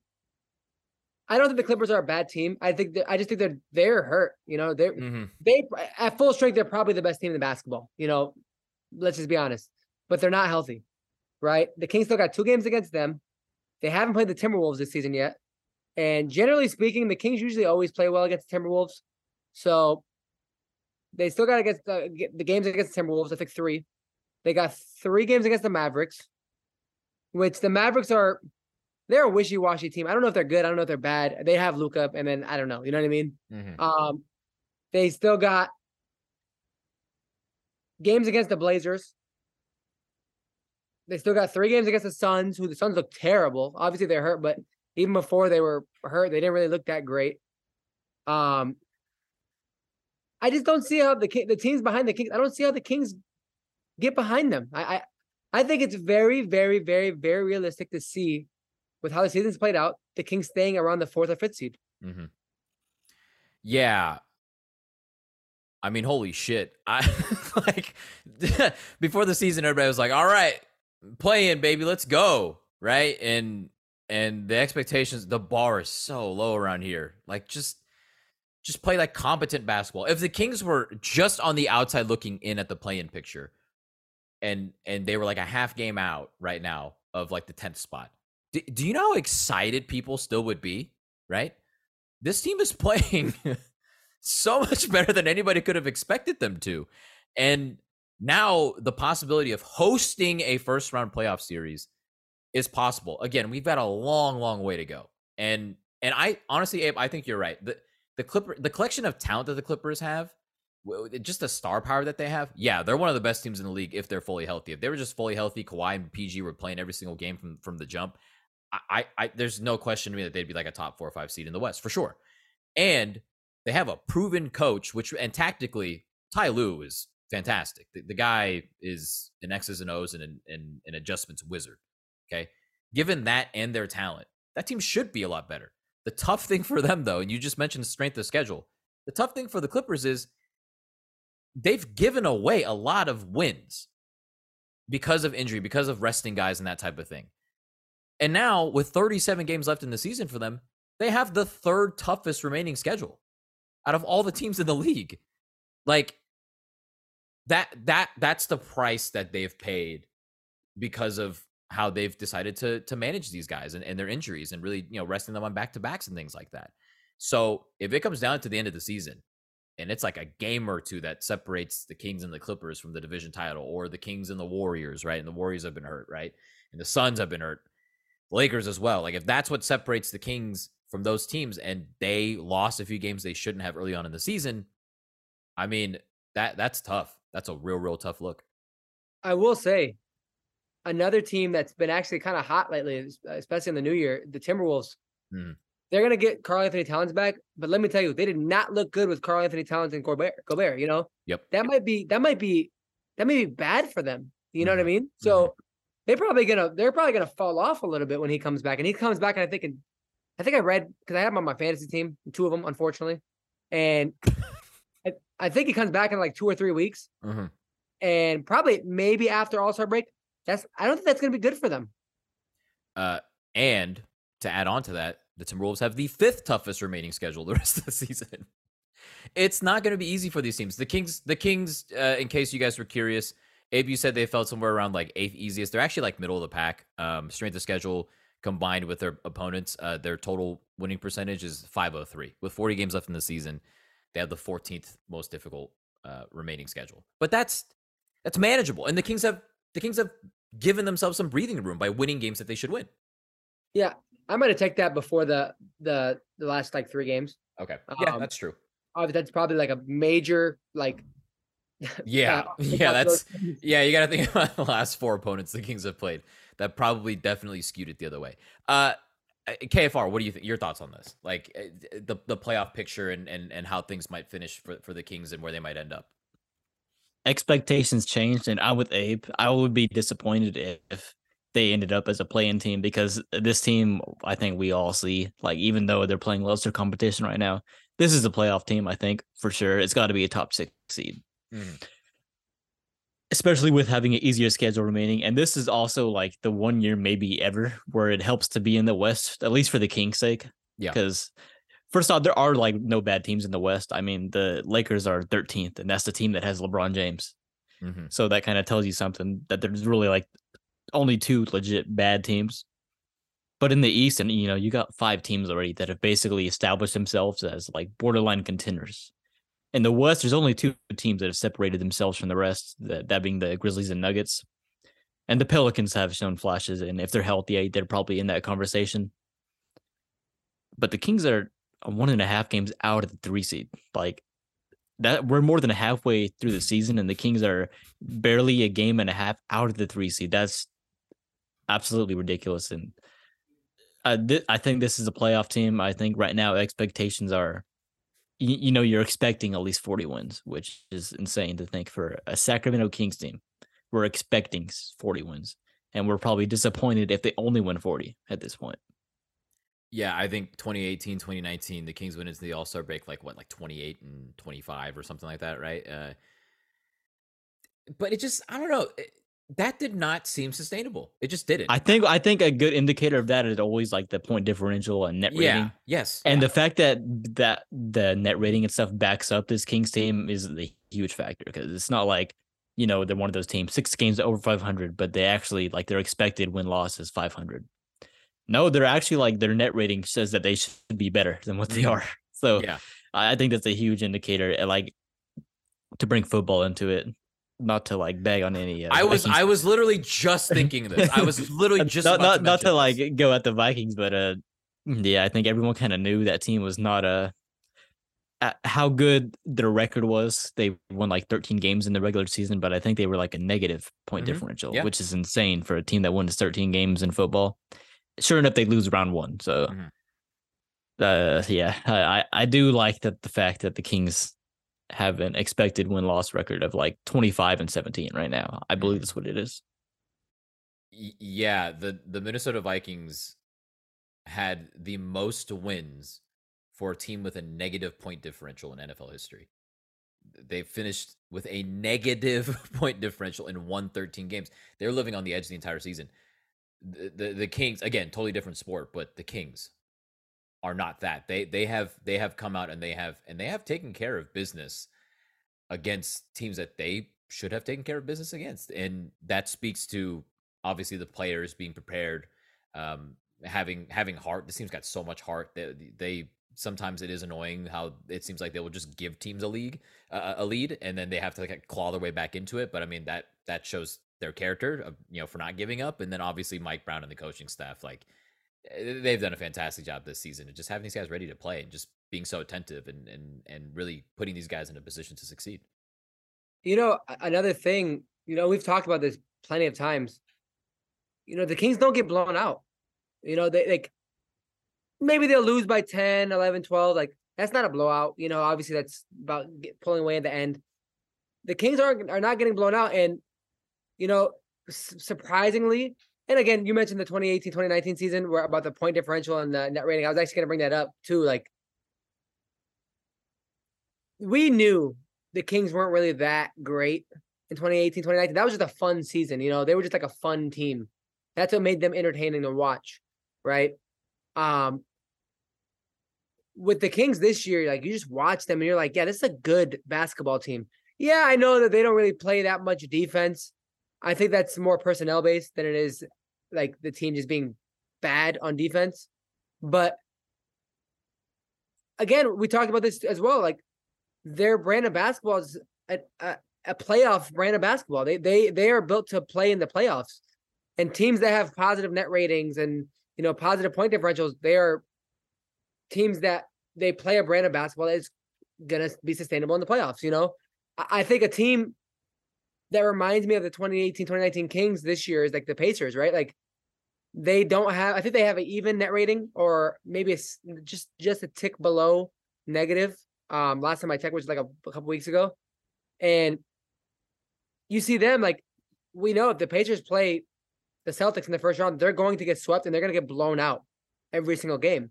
I don't think the Clippers are a bad team. I think I just think they're they're hurt. You know, they're mm-hmm. they at full strength. They're probably the best team in the basketball. You know, let's just be honest. But they're not healthy. right? The Kings still got two games against them. They haven't played the Timberwolves this season yet. And generally speaking, the Kings usually always play well against the Timberwolves. So they still got against the, the games against the Timberwolves. I think three. They got three games against the Mavericks, which the Mavericks are they're a wishy-washy team. I don't know if they're good. I don't know if they're bad. They have Luka, up and then I don't know. You know what I mean? Mhm. Um, they still got games against the Blazers. They still got three games against the Suns, who the Suns look terrible. Obviously, they're hurt, but even before they were hurt, they didn't really look that great. Um, I just don't see how the the teams behind the Kings. I don't see how the Kings get behind them. I, I I think it's very, very, very, very realistic to see with how the season's played out, the Kings staying around the fourth or fifth seed. hmm Yeah. I mean, holy shit. I like before the season, everybody was like, all right, play in, baby, let's go. Right. And and the expectations, the bar is so low around here. Like just just play like competent basketball. If the Kings were just on the outside looking in at the play in picture and and they were like a half game out right now of like the 10th spot. Do, do you know how excited people still would be? Right? this team is playing so much better than anybody could have expected them to. And now the possibility of hosting a first round playoff series is possible. Again, we've got a long, long way to go. And and I honestly, Abe, I think you're right. The the Clipper, the collection of talent that the Clippers have, just the star power that they have. Yeah, they're one of the best teams in the league if they're fully healthy. If they were just fully healthy, Kawhi and PG were playing every single game from from the jump. I, I, there's no question to me that they'd be like a top four or five seed in the West for sure. And they have a proven coach, which and tactically, Ty Lue is fantastic. The, the guy is an X's and O's and an, and an adjustments wizard. Okay. Given that and their talent, that team should be a lot better. The tough thing for them, though, and you just mentioned the strength of schedule, the tough thing for the Clippers is they've given away a lot of wins because of injury, because of resting guys and that type of thing. And now, with 37 games left in the season for them, they have the third toughest remaining schedule out of all the teams in the league. Like that that that's the price that they've paid because of how they've decided to to manage these guys and, and their injuries and really, you know, resting them on back to backs and things like that. So if it comes down to the end of the season and it's like a game or two that separates the Kings and the Clippers from the division title, or the Kings and the Warriors, right? And the Warriors have been hurt, right? And the Suns have been hurt. Lakers as well. Like if that's what separates the Kings from those teams and they lost a few games they shouldn't have early on in the season, I mean, that that's tough. That's a real real tough look. I will say, another team that's been actually kind of hot lately, especially in the new year, the Timberwolves. Mhm. They're gonna get Karl-Anthony Towns back, but let me tell you, they did not look good with Karl-Anthony Towns and Gobert. Gobert, you know, Yep. that might be that might be that may be bad for them. You know what I Mhm. mean? So they're probably gonna they're probably gonna fall off a little bit when he comes back, and he comes back, and I think in, I think I read because I have him on my fantasy team, two of them, unfortunately, and I, I think he comes back in like two or three weeks Mhm. and probably maybe after All Star break. That's I don't think that's gonna be good for them. Uh, and to add on to that, the Timberwolves have the fifth toughest remaining schedule the rest of the season. It's not going to be easy for these teams. The Kings, the Kings, uh, in case you guys were curious, Abe, you said they felt somewhere around like eighth easiest. They're actually like middle of the pack. Um, strength of schedule combined with their opponents, uh, their total winning percentage is 503. With 40 games left in the season, they have the 14th most difficult uh, remaining schedule. But that's that's manageable. And the Kings have the Kings have given themselves some breathing room by winning games that they should win. Yeah, I'm gonna take that before the the the last like three games. Okay. Yeah, Um, that's true. Obviously, that's probably like a major like. Yeah. uh, Yeah, that's yeah, you got to think about the last four opponents the Kings have played. That probably definitely skewed it the other way. Uh uh, KFR, what do you think? Your thoughts on this? Like uh, the the playoff picture and and and how things might finish for for the Kings and where they might end up. expectations changed, and I'm with Abe. I would be disappointed if they ended up as a playing team because this team, I think we all see, like even though they're playing lesser competition right now, this is a playoff team. I think for sure it's got to be a top six seed, Mhm. especially with having an easier schedule remaining. And this is also like the one year maybe ever where it helps to be in the West, at least for the Kings' sake. Yeah. because. First off, there are like no bad teams in the West. I mean, the Lakers are 13th, and that's the team that has LeBron James. Mhm. So that kind of tells you something that there's really like only two legit bad teams. But in the East, and you know, you got five teams already that have basically established themselves as like borderline contenders. In the West, there's only two teams that have separated themselves from the rest. That that being the Grizzlies and Nuggets, and the Pelicans have shown flashes. And if they're healthy, they're probably in that conversation. But the Kings are one and a half games out of the three seed. Like that, we're more than halfway through the season, and the Kings are barely a game and a half out of the three seed. That's absolutely ridiculous. And uh, th- I think this is a playoff team. I think right now expectations are, you, you know, you're expecting at least 40 wins, which is insane to think for a Sacramento Kings team. We're expecting 40 wins, and we're probably disappointed if they only win 40 at this point. Yeah, I think 2018, 2019, the Kings went into the All Star break like what, like 28 and 25 or something like that, right? Uh, but it just, I don't know. It, that did not seem sustainable. It just didn't. I think I think a good indicator of that is always like the point differential and net rating. Yeah. Yes. And yeah. the fact that that the net rating and stuff backs up this Kings team is the huge factor because it's not like you know they're one of those teams six games over 500, but they actually like their expected win loss is 500. No, they're actually like their net rating says that they should be better than what they are. So yeah. I I think that's a huge indicator. and, Like to bring football into it, not to like beg on any. Uh, I was Vikings I was literally just thinking this. I was literally just not about not, to not to like go at the Vikings, but uh, yeah, I think everyone kind of knew that team was not uh, uh, how good their record was. They won like 13 games in the regular season, but I think they were like a negative point Mhm. differential, Yeah. which is insane for a team that wins 13 games in football. Sure enough, they lose round one. So, Mhm. uh, yeah, I- I do like that the fact that the Kings have an expected win loss record of like 25 and 17 right now. I believe Mhm. that's what it is. Yeah, the the Minnesota Vikings had the most wins for a team with a negative point differential in NFL history. They finished with a negative point differential in 113 games. They're living on the edge the entire season. The, the the Kings again, totally different sport, but the Kings are not that. They they have they have come out and they have and they have taken care of business against teams that they should have taken care of business against. And that speaks to obviously the players being prepared, um, having having heart. This team's got so much heart that they sometimes it is annoying how it seems like they will just give teams a league uh, a lead and then they have to like claw their way back into it. But I mean that that shows their character, of, you know, for not giving up. And then obviously Mike Brown and the coaching staff, like Eh, they've done a fantastic job this season and just having these guys ready to play and just being so attentive and and and really putting these guys in a position to succeed. You know, another thing, you know, we've talked about this plenty of times. You know, the Kings don't get blown out. You know, they like maybe they'll lose by 10, 11, 12. Like that's not a blowout. You know, obviously that's about get, pulling away at the end. The Kings aren't are not getting blown out and you know, surprisingly, and again, you mentioned the 2018 2019 season where about the point differential and the net rating. I was actually going to bring that up too. Like, we knew the Kings weren't really that great in 2018 2019. That was just a fun season. You know, they were just like a fun team. That's what made them entertaining to watch, right? Um, with the Kings this year, like you just watch them and you're like, yeah, this is a good basketball team. Yeah, I know that they don't really play that much defense. I think that's more personnel based than it is like the team just being bad on defense. But again, we talked about this as well. Like their brand of basketball is a, a, a playoff brand of basketball. They they they are built to play in the playoffs. And teams that have positive net ratings and you know positive point differentials, they are teams that they play a brand of basketball that is gonna be sustainable in the playoffs. You know, I, I think a team that reminds me of the 2018 2019 Kings this year is like the Pacers, right? Like they don't have, I think they have an even net rating or maybe it's just just a tick below negative. Um, last time I checked, which was like a, a couple weeks ago, and you see them like we know if the Patriots play the Celtics in the first round, they're going to get swept and they're going to get blown out every single game.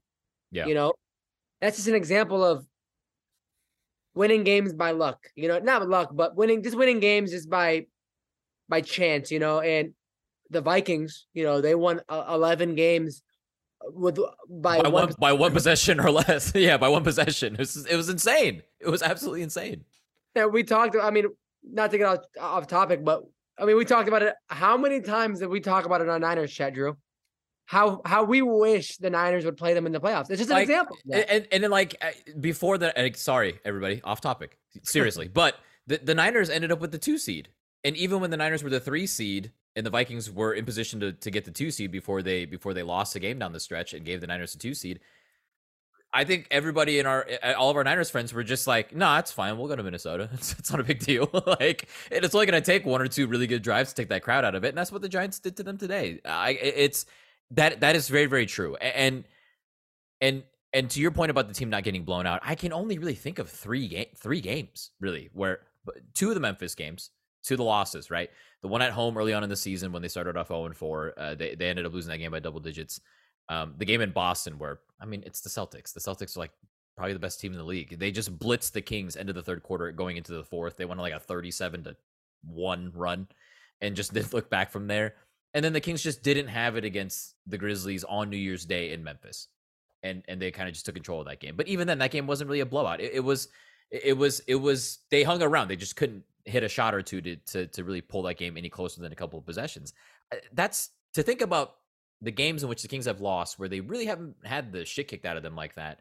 Yeah. You know, that's just an example of winning games by luck. You know, not luck, but winning just winning games just by by chance. You know, and the Vikings, you know, they won uh, eleven games with by, by one. one by one possession or less. yeah, by one possession. It was it was insane. It was absolutely insane. Yeah, we talked. I mean, not to get off, off topic, but I mean, we talked about it. How many times did we talk about it on Niners chat, Drew? How how we wish the Niners would play them in the playoffs. It's just an Like, example. And and then like uh, before the uh, sorry everybody off topic seriously, but the the Niners ended up with the two seed, and even when the Niners were the three seed and the Vikings were in position to to get the two seed before they before they lost the game down the stretch and gave the Niners a two seed. I think everybody in our all of our Niners friends were just like, "No, nah, it's fine. We'll go to Minnesota. It's, it's not a big deal. like, it's only going to take one or two really good drives to take that crowd out of it, and that's what the Giants did to them today. I, it's that that is very very true. And and and to your point about the team not getting blown out, I can only really think of three game three games really where two of the Memphis games, of the losses, right? The one at home early on in the season when they started off 0 and 4, uh, they they ended up losing that game by double digits. Um, the game in Boston where I mean it's the Celtics. The Celtics are like probably the best team in the league. They just blitzed the Kings end of the third quarter going into the fourth. They went like a 37 to 1 run and just didn't look back from there. And then the Kings just didn't have it against the Grizzlies on New Year's Day in Memphis. And and they kind of just took control of that game. But even then that game wasn't really a blowout. It, it was it was it was they hung around. They just couldn't hit a shot or two to to to really pull that game any closer than a couple of possessions. Uh, That's to think about the games in which the Kings have lost where they really haven't had the shit kicked out of them like that.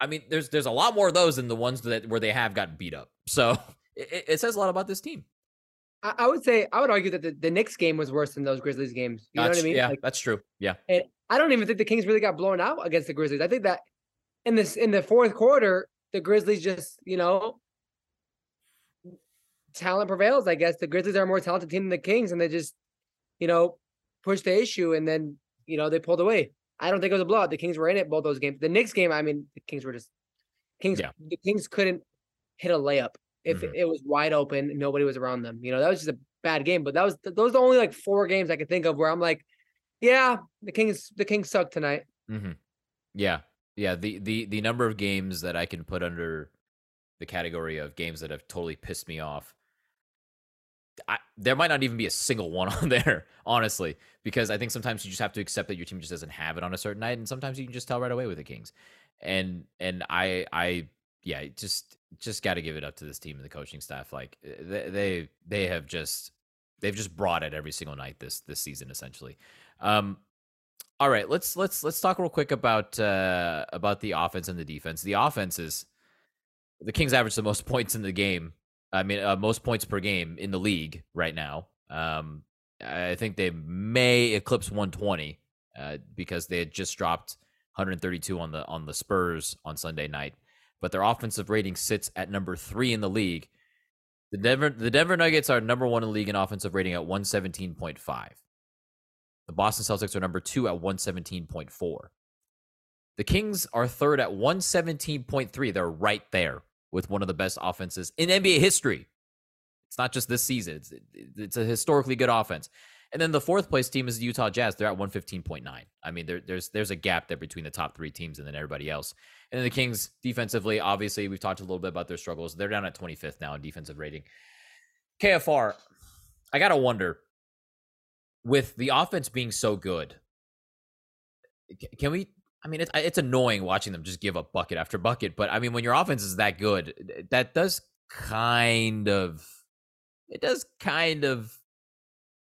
I mean, there's there's a lot more of those than the ones that where they have got beat up. So it, it says a lot about this team. I, I would say I would argue that the, the Knicks game was worse than those Grizzlies games. You know what I mean? Yeah, Like, that's true. Yeah. and I don't even think the Kings really got blown out against the Grizzlies. I think that in this in the fourth quarter, the Grizzlies just, you know, talent prevails. I guess the Grizzlies are a more talented team than the Kings, and they just, you know, pushed the issue, and then you know they pulled away. I don't think it was a blowout. The Kings were in it both those games. The Knicks game, I mean, the Kings were just Kings. Yeah. The Kings couldn't hit a layup if Mhm. it was wide open. Nobody was around them. You know, that was just a bad game. But that was those are the only like four games I could think of where I'm like, yeah, the Kings the Kings suck tonight. hmm Yeah, yeah. The the the number of games that I can put under the category of games that have totally pissed me off. I, there might not even be a single one on there, honestly, because I think sometimes you just have to accept that your team just doesn't have it on a certain night, and sometimes you can just tell right away with the Kings. And and I I yeah, just just got to give it up to this team and the coaching staff. Like eh, they they they have just they've just brought it every single night this this season essentially. Um, all right, let's let's let's talk real quick about uh about the offense and the defense. The offense is the Kings average the most points in the game. I mean, uh, most points per game in the league right now. Um, I think they may eclipse 120 uh, because they had just dropped 132 on the on the Spurs on Sunday night. But their offensive rating sits at number three in the league. The Denver the Denver Nuggets are number one in the league in offensive rating at 117.5. The Boston Celtics are number two at 117.4. The Kings are third at 117.3. They're right there with one of the best offenses in NBA history. It's not just this season, it's, it's a historically good offense. And then the fourth place team is the Utah Jazz. They're at 115.9. I mean, there, there's there's a gap there between the top three teams and then everybody else. And then the Kings defensively, obviously, we've talked a little bit about their struggles. They're down at 25th now in defensive rating. KFR, I gotta wonder, with the offense being so good, can we? I mean, it's it's annoying watching them just give up bucket after bucket. But I mean, when your offense is that good, that does kind of, it does kind of,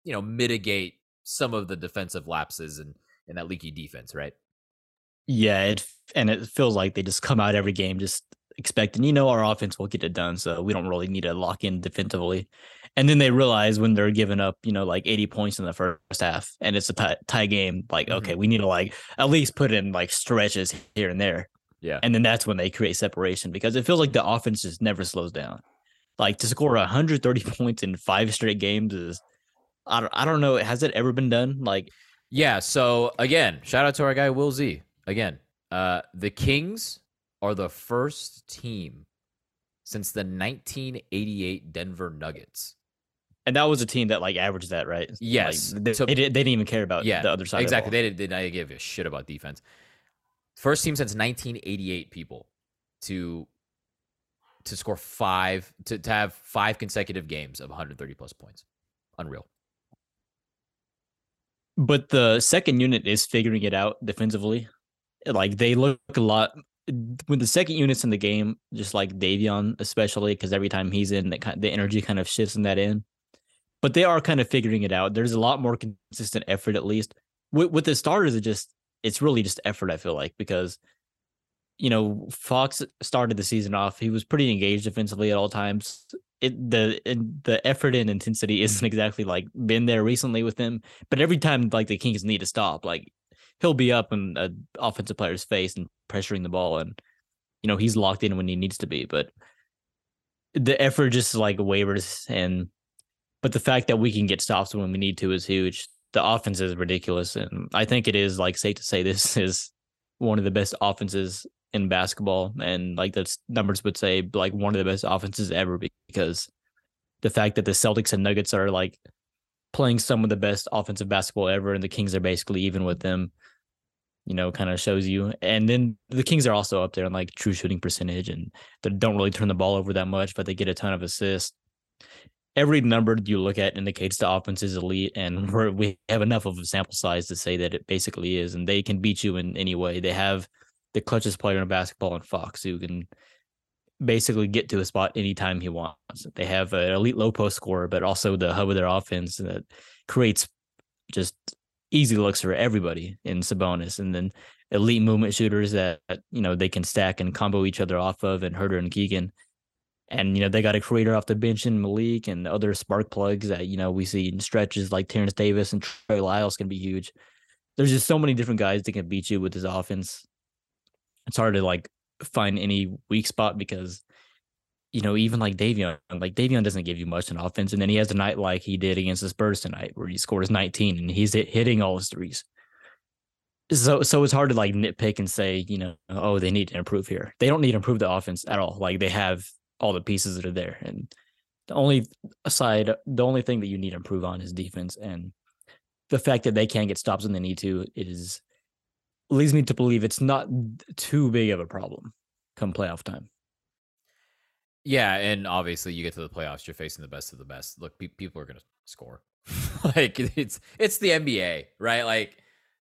you know, mitigate some of the defensive lapses and and that leaky defense, right? Yeah, it and it feels like they just come out every game just expecting, you know, our offense will get it done, so we don't really need to lock in defensively. And then they realize when they're giving up, you know, like 80 points in the first half and it's a tie, tie game, like, okay, we need to like at least put in like stretches here and there. Yeah. And then that's when they create separation because it feels like the offense just never slows down. Like to score 130 points in five straight games is I don't I don't know, has it ever been done? Like Yeah. So again, shout out to our guy Will Z. Again, uh, the Kings are the first team since the 1988 Denver Nuggets. And that was a team that like averaged that, right? Like, Yes. they, So- they, didn't, they didn't even care about yeah, the other side. Exactly. Of They didn't, they didn't give a shit about defense. First team since 1988 people to to score five to, to have five consecutive games of 130 plus points. Unreal. But the second unit is figuring it out defensively. Like they look a lot when the second unit's in the game, just like Davion, especially because every time he's in, that kind the energy kind of shifts in that end. But they are kind of figuring it out. There's a lot more consistent effort, at least with, with the starters. It just it's really just effort. I feel like because you know Fox started the season off. He was pretty engaged defensively at all times. It the the effort and intensity mm. isn't exactly like been there recently with him. But every time like the Kings need to stop, like he'll be up in an offensive player's face and pressuring the ball, and you know he's locked in when he needs to be. But the effort just like wavers and but the fact that we can get stops when we need to is huge. The offense is ridiculous, and I think it is like safe to say this is one of the best offenses in basketball, and like the numbers would say like one of the best offenses ever because the fact that the Celtics and Nuggets are like playing some of the best offensive basketball ever, and the Kings are basically even with them. You know, kind of shows you. And then the Kings are also up there in like true shooting percentage, and they don't really turn the ball over that much, but they get a ton of assists every number you look at indicates the offense is elite, and we have enough of a sample size to say that it basically is, and they can beat you in any way. They have the clutchest player in basketball in Fox, who can basically get to a spot anytime he wants. They have an elite low post scorer, but also the hub of their offense that creates just easy looks for everybody in Sabonis, and then elite movement shooters that you know they can stack and combo each other off of, and Huerter and Keegan. And you know they got a creator off the bench in Malik and other spark plugs that you know we see in stretches like Terence Davis and Trey Lyles can be huge. There's just so many different guys that can beat you with this offense. It's hard to like find any weak spot because you know even like Davion, like Davion doesn't give you much in offense, and then he has a night like he did against the Spurs tonight where he scores 19 and he's hit, hitting all his threes. So so it's hard to like nitpick and say you know oh they need to improve here. They don't need to improve the offense at all. Like they have all the pieces that are there. And the only aside, the only thing that you need to improve on is defense. And the fact that they can't get stops when they need to is leads me to believe it's not too big of a problem come playoff time. Yeah, and obviously you get to the playoffs, you're facing the best of the best. Look, pe- people are to score. like it's it's the NBA, right? Like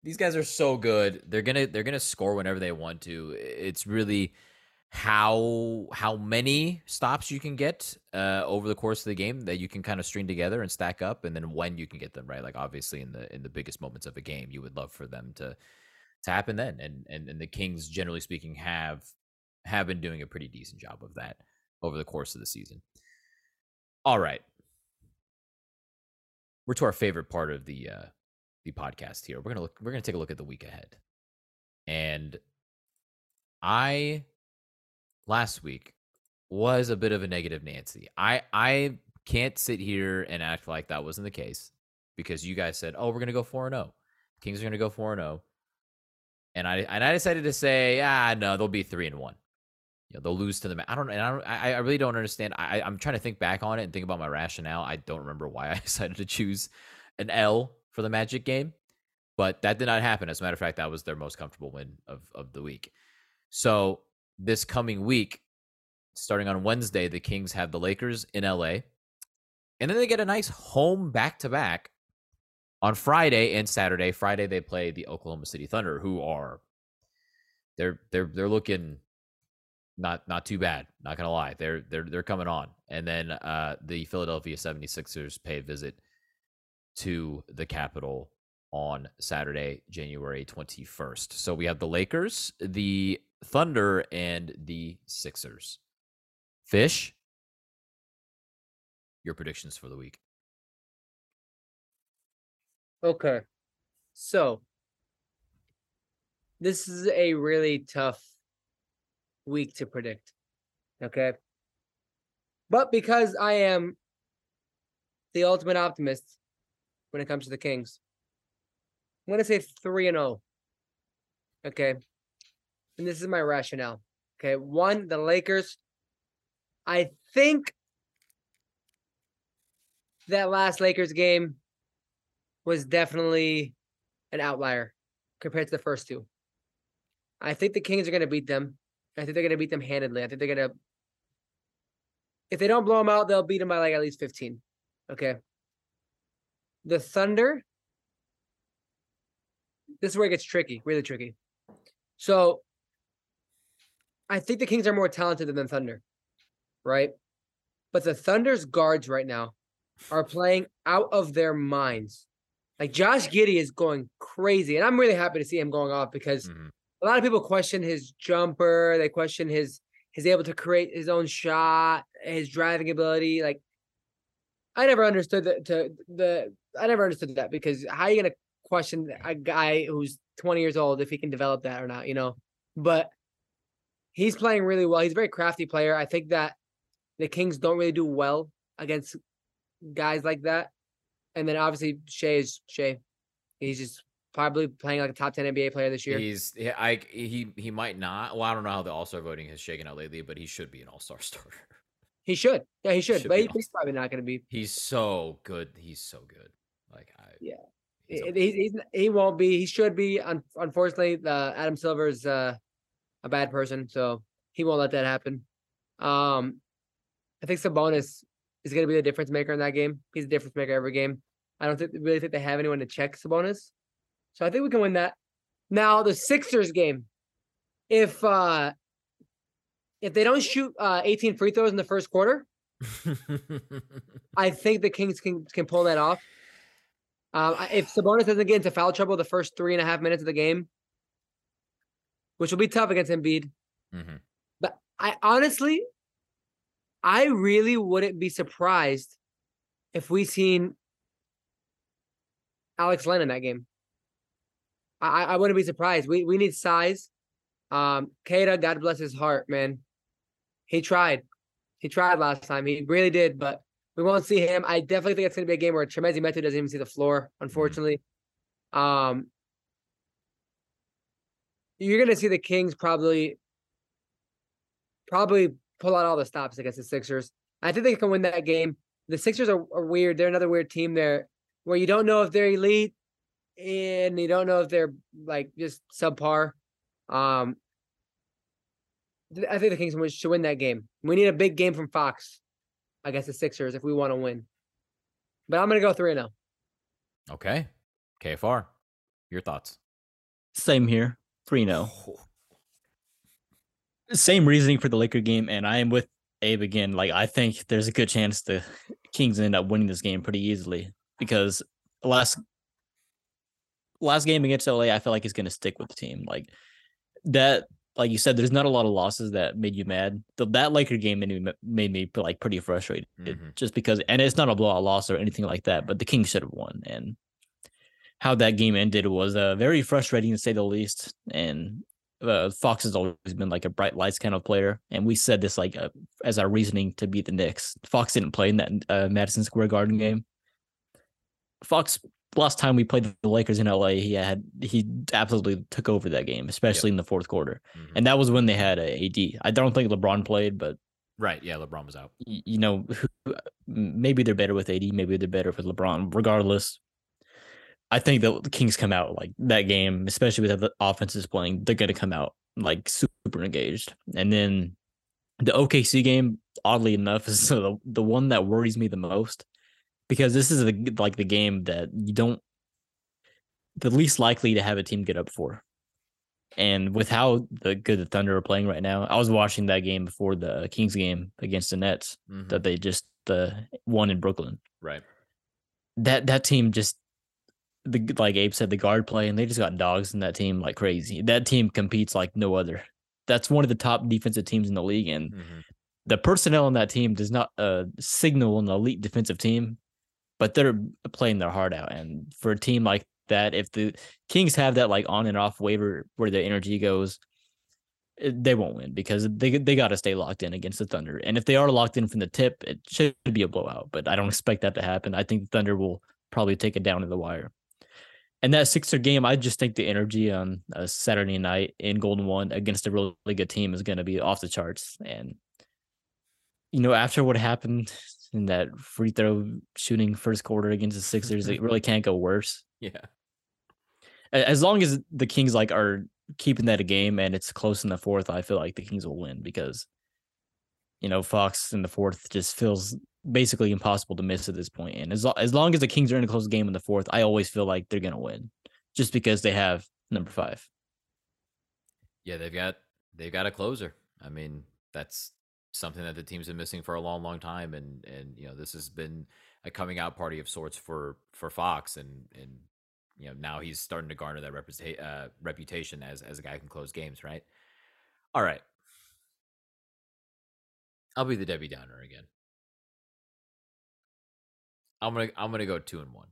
these guys are so good. They're to they're to score whenever they want to. It's really how how many stops you can get uh, over the course of the game that you can kind of string together and stack up, and then when you can get them right. Like obviously in the in the biggest moments of a game, you would love for them to to happen then, and and and the Kings, generally speaking, have have been doing a pretty decent job of that over the course of the season. All right, we're to our favorite part of the uh, the podcast here. We're gonna look. We're gonna take a look at the week ahead, and I last week was a bit of a negative Nancy. I I can't sit here and act like that wasn't the case because you guys said, "Oh, we're gonna go four and zero. Oh. Kings are gonna go four and zero," oh. and I and I decided to say, "Ah, no, they'll be three and one. You know, they'll lose to the. I don't. And I don't. I, I really don't understand. I I'm trying to think back on it and think about my rationale. I don't remember why I decided to choose an L for the Magic game, but that did not happen. As a matter of fact, that was their most comfortable win of of the week. So this coming week, starting on Wednesday, the Kings have the Lakers in LA. And then they get a nice home back to back on Friday and Saturday. Friday they play the Oklahoma City Thunder, who are they're they're they're looking not not too bad, not gonna lie. They're they're they're coming on. And then uh the Philadelphia 76ers pay a visit to the capital on Saturday, January 21st. So we have the Lakers, the Thunder, and the Sixers. Fish, your predictions for the week. Okay. So this is a really tough week to predict. Okay. But because I am the ultimate optimist when it comes to the Kings, I'm going to say 3 and 0. Okay. And this is my rationale. Okay. One, the Lakers. I think that last Lakers game was definitely an outlier compared to the first two. I think the Kings are going to beat them. I think they're going to beat them handedly. I think they're going to, if they don't blow them out, they'll beat them by like at least 15. Okay. The Thunder, this is where it gets tricky, really tricky. So I think the Kings are more talented than the Thunder, right? But the Thunder's guards right now are playing out of their minds. Like Josh Giddey is going crazy, and I'm really happy to see him going off because Mhm. a lot of people question his jumper. They question his his able to create his own shot, his driving ability. Like I never understood that to the I never understood that because how are you gonna question a guy who's 20 years old if he can develop that or not, you know? But he's playing really well. He's a very crafty player. I think that the Kings don't really do well against guys like that. And then obviously Shai is Shai. He's just probably playing like a top 10 NBA player this year. He's he- I he he might not. Well, I don't know how the All Star voting has shaken out lately, but he should be an All Star starter. He should. Yeah, he should. Should but he's probably not going to be. He's so good. He's so good. Like I Yeah. he's He, he's, he's, he won't be. He should be. Un, unfortunately, the Adam Silver's uh, a bad person, so he won't let that happen. Um, I think Sabonis is going to be the difference maker in that game. He's a difference maker every game. I don't think, really think they have anyone to check Sabonis, so I think we can win that. Now the Sixers game, if uh, if they don't shoot uh, 18 free throws in the first quarter, I think the Kings can can pull that off. Um, if Sabonis doesn't get into foul trouble the first three and a half minutes of the game, which will be tough against Embiid, Mhm. but I honestly, I really wouldn't be surprised if we seen Alex Len in that game. I, I wouldn't be surprised. We we need size. Um, Queta, God bless his heart, man. He tried. He tried last time. He really did, but we won't see him. I definitely think it's going to be a game where Chimezie Metu doesn't even see the floor, unfortunately. Um, you're going to see the Kings probably, probably pull out all the stops against the Sixers. I think they can win that game. The Sixers are, are weird. They're another weird team there where you don't know if they're elite and you don't know if they're like just subpar. Um, I think the Kings should win that game. We need a big game from Fox against the Sixers if we want to win. But I'm gonna go 3 0 okay. KFR. Your thoughts? Same here. 3 0. Same reasoning for the Laker game, and I am with Abe again. Like I think there's a good chance the Kings end up winning this game pretty easily because last last game against LA, I feel like is going to stick with the team. Like that, like you said, there's not a lot of losses that made you mad. The, that Laker game made me made me like pretty frustrated, Mhm. just because, and it's not a blowout loss or anything like that. But the Kings should have won, and how that game ended was uh, very frustrating to say the least. And uh, Fox has always been like a bright lights kind of player, and we said this like uh, as our reasoning to beat the Knicks. Fox didn't play in that uh, Madison Square Garden game. Fox last time we played the Lakers in LA, he had he absolutely took over that game, especially in the fourth quarter, Mhm. and that was when they had a AD. I don't think LeBron played, but Right. Yeah. LeBron was out. you know, maybe they're better with AD, maybe they're better with LeBron. Regardless, I think that the Kings come out like that game, especially with the offenses playing, they're going to come out like super engaged. And then the OKC game, oddly enough, is the the one that worries me the most because this is the like the game that you don't the least likely to have a team get up for. And with how the good the Thunder are playing right now, I was watching that game before the Kings game against the Nets Mhm. that they just uh, won in Brooklyn. Right. That that team just the like Abe said, the guard play, and they just got dogs in that team like crazy. That team competes like no other. That's one of the top defensive teams in the league, and Mhm. the personnel on that team does not uh, signal an elite defensive team, but they're playing their heart out. And for a team like that, if the Kings have that like on and off waiver where the energy goes, it- they won't win because they they got to stay locked in against the Thunder. And if they are locked in from the tip, it should be a blowout. But I don't expect that to happen. I think the Thunder will probably take it down to the wire. And that Sixer game, I just think the energy on a Saturday night in Golden One against a really good team is going to be off the charts. And you know, after what happened in that free throw shooting first quarter against the Sixers, it really can't go worse. Yeah. As long as the Kings like are keeping that a game and it's close in the fourth, I feel like the Kings will win because you know Fox in the fourth just feels basically impossible to miss at this point. And as lo- as long as the Kings are in a close game in the fourth, I always feel like they're gonna win, just because they have number five. Yeah, they've got they've got a closer. I mean, that's something that the team's been missing for a long, long time, and and you know this has been a coming out party of sorts for for Fox, and and you know now he's starting to garner that reputa- uh, reputation as as a guy who can close games, right? All right, I'll be the Debbie Downer again. I'm gonna I'm gonna go two and one.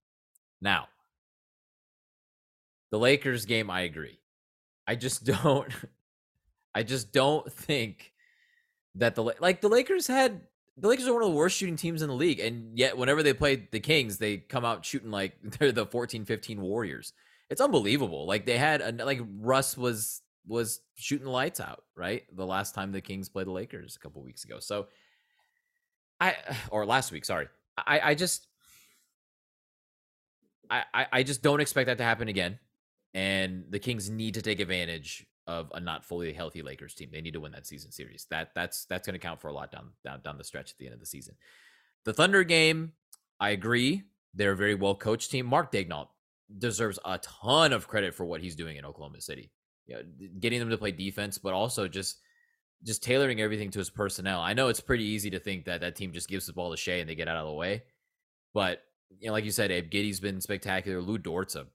Now, the Lakers game, I agree. I just don't. I just don't think that the like the Lakers had the Lakers are one of the worst shooting teams in the league, and yet whenever they play the Kings, they come out shooting like they're the 14-15 Warriors. It's unbelievable. Like they had a, like Russ was was shooting the lights out, right? The last time the Kings played the Lakers a couple weeks ago. So I or last week, sorry. I I just I I just don't expect that to happen again. And the Kings need to take advantage of a not fully healthy Lakers team. They need to win that season series. That that's that's going to count for a lot down down down the stretch at the end of the season. The Thunder game, I agree. They're a very well coached team. Mark Daigneault deserves a ton of credit for what he's doing in Oklahoma City. You know, getting them to play defense, but also just just tailoring everything to his personnel. I know it's pretty easy to think that that team just gives the ball to Shai and they get out of the way, but you know, like you said, Abe Giddey's been spectacular. Lu Dort's a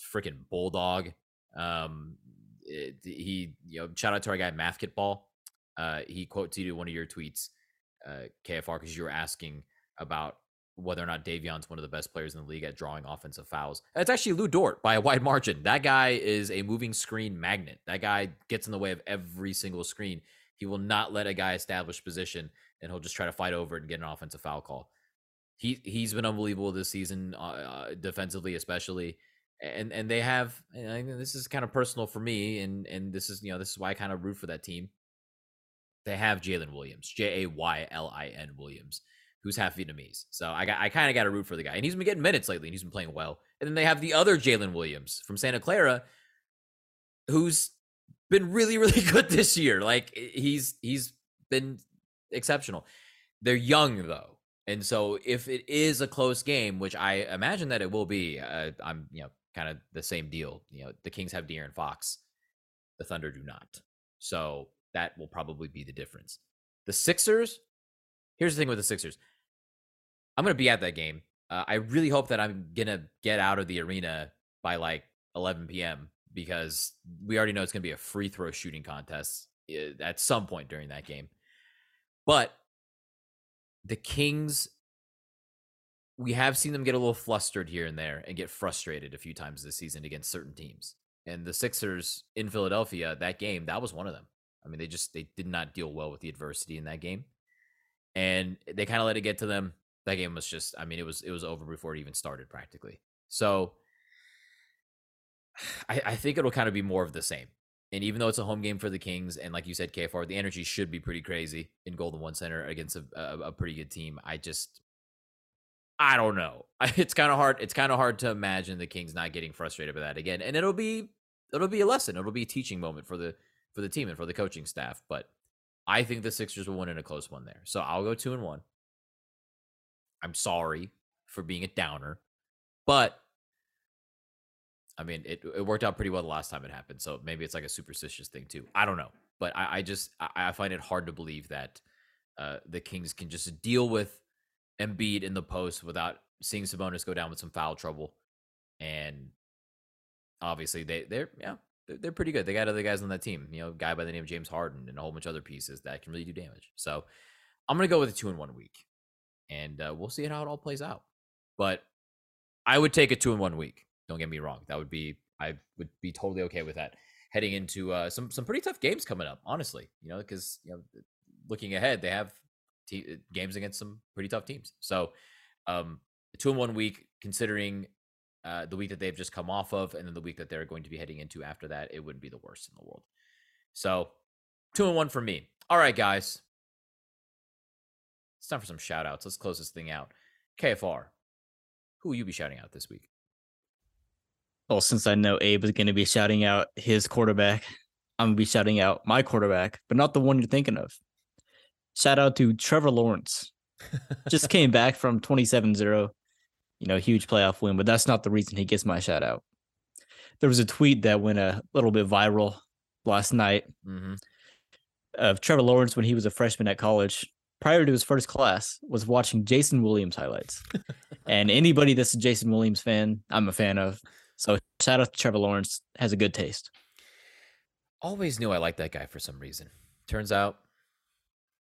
freaking bulldog. Um, it, he, you know, shout out to our guy Mathkitball. Uh, he quote tweeted one of your tweets, uh, KFR, because you were asking about whether or not Davion's one of the best players in the league at drawing offensive fouls. It's actually Lou Dort by a wide margin. That guy is a moving screen magnet. That guy gets in the way of every single screen. He will not let a guy establish position, and he'll just try to fight over it and get an offensive foul call. He he's been unbelievable this season, uh, uh defensively especially and and they have this is kind of personal for me and and this is you know this is why i kind of root for that team. They have jaylin williams j-a-y-l-i-n williams who's half vietnamese so i got i kind of got to root for the guy and he's been getting minutes lately and he's been playing well and then they have the other jalen williams from santa clara who's been really really good this year like he's he's been exceptional. They're young though and so if it is a close game, which I imagine that it will be, uh, I'm you know kind of the same deal. You know, the Kings have De'Aaron Fox, the Thunder do not. So that will probably be the difference. The Sixers, here's the thing with the Sixers. I'm going to be at that game. Uh, I really hope that I'm going to get out of the arena by like 11 p.m. because we already know it's going to be a free throw shooting contest eh, at some point during that game. But the Kings we have seen them get a little flustered here and there and get frustrated a few times this season against certain teams. And the Sixers in Philadelphia, that game, that was one of them. I mean, they just they did not deal well with the adversity in that game. And they kind of let it get to them. That game was just I mean, it was it was over before it even started practically. So I, I think it'll kind of be more of the same. And even though it's a home game for the Kings, and like you said, KFR, the energy should be pretty crazy in Golden One Center against a, a, a pretty good team. I just I don't know. It's kind of hard. It's kind of hard to imagine the Kings not getting frustrated by that again. And it'll be it'll be a lesson. It'll be a teaching moment for the for the team and for the coaching staff. But I think the Sixers will win in a close one there. So I'll go two and one. I'm sorry for being a downer, but I mean it, it worked out pretty well the last time it happened. So maybe it's like a superstitious thing too. I don't know, but I, I just I, I, find it hard to believe that uh, the Kings can just deal with Embiid in the post without seeing Sabonis go down with some foul trouble. And obviously they they're yeah, they're, they're pretty good. They got other guys on that team, you know, guy by the name of James Harden and a whole bunch of other pieces that can really do damage. So I'm gonna go with a two in one week. And uh, we'll see how it all plays out. But I would take a two in one week. Don't get me wrong. That would be I would be totally okay with that. Heading into uh, some some pretty tough games coming up, honestly. You know, because you know, looking ahead, they have uh, games against some pretty tough teams. So, um, two in one week, considering uh, the week that they've just come off of, and then the week that they're going to be heading into after that, it wouldn't be the worst in the world. So, two and one for me. All right, guys. It's time for some shout outs. Let's close this thing out. KFR, who will you be shouting out this week? Well, since I know Abe is going to be shouting out his quarterback, I'm going to be shouting out my quarterback, but not the one you're thinking of. Shout out to Trevor Lawrence. Just came back from 27 0, you know, huge playoff win, but that's not the reason he gets my shout out. There was a tweet that went a little bit viral last night mm-hmm. of Trevor Lawrence when he was a freshman at college. prior to his first class was watching Jason Williams highlights. and anybody that's a Jason Williams fan, I'm a fan of. So shout out to Trevor Lawrence, has a good taste. Always knew I liked that guy for some reason. Turns out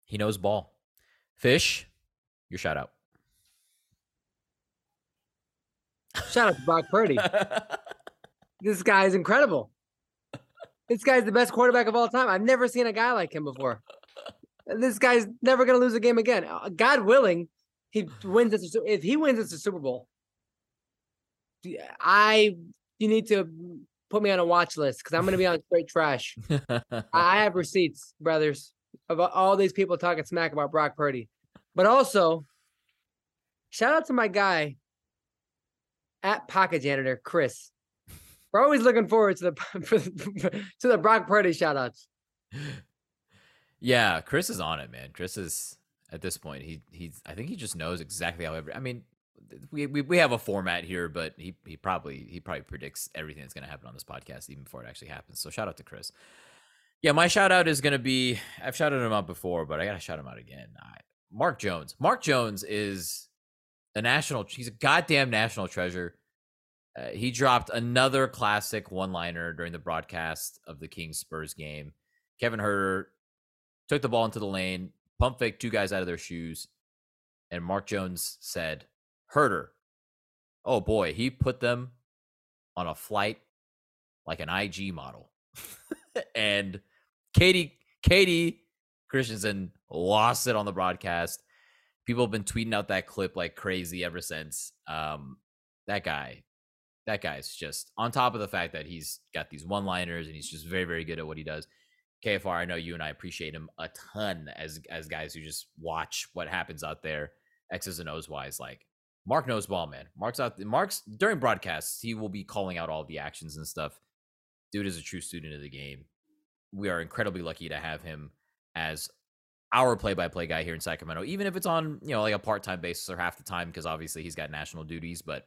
he knows ball. Fish, your shout out. Shout out to Brock Purdy. this guy is incredible. This guy's the best quarterback of all time. I've never seen a guy like him before. This guy's never going to lose a game again. Uh, God willing, he wins this. If he wins this a Super Bowl, I you need to put me on a watch list because I'm going to be on straight trash. I have receipts, brothers, of all these people talking smack about Brock Purdy. But also, shout out to my guy at Pocket Janitor, Chris. We're always looking forward to the to the Brock Purdy shout outs. Yeah, Chris is on it, man. Chris is at this point. He he's I think he just knows exactly how every I mean, we, we, we have a format here, but he he probably he probably predicts everything that's gonna happen on this podcast even before it actually happens. So shout out to Chris. Yeah, my shout out is gonna be I've shouted him out before, but I gotta shout him out again. Mark Jones. Mark Jones is a national he's a goddamn national treasure. Uh, he dropped another classic one liner during the broadcast of the Kings Spurs game. Kevin Huerter took the ball into the lane, pump fake two guys out of their shoes, and Mark Jones said, Huerter, oh boy, he put them on a flight like an IG model. and Kayte, Kayte Christensen lost it on the broadcast. People have been tweeting out that clip like crazy ever since. Um, that guy, that guy's just on top of the fact that he's got these one liners and he's just very, very good at what he does. KFR, I know you and I appreciate him a ton as as guys who just watch what happens out there, X's and O's wise. Like Mark knows ball, man. Mark's out. Mark's during broadcasts, he will be calling out all the actions and stuff. Dude is a true student of the game. We are incredibly lucky to have him as our play-by-play guy here in Sacramento, even if it's on you know like a part-time basis or half the time, because obviously he's got national duties. But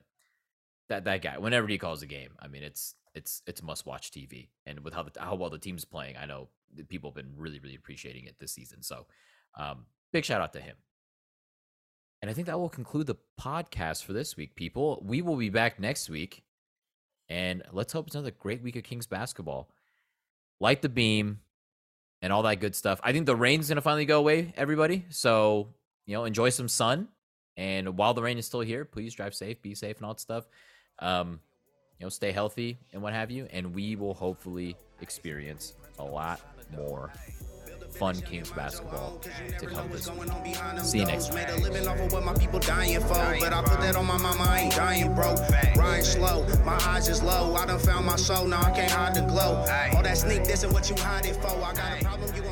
that that guy, whenever he calls a game, I mean, it's it's it's must watch TV. And with how the, how well the team's playing, I know people have been really really appreciating it this season. So um, big shout out to him. And I think that will conclude the podcast for this week, people. We will be back next week, and let's hope it's another great week of Kings basketball. Light the beam and all that good stuff. I think the rain's gonna finally go away, everybody. So you know, enjoy some sun. And while the rain is still here, please drive safe, be safe, and all that stuff. Um, you know, stay healthy and what have you. And we will hopefully experience a lot more fun Kings basketball to come this week. See you next Made a living off of what my people dying for, but I put that on my mama. I ain't dying broke. Riding slow, my eyes is low. I done found my soul, now I can't hide the glow. All that sneak this and what you hiding for. I got a problem, you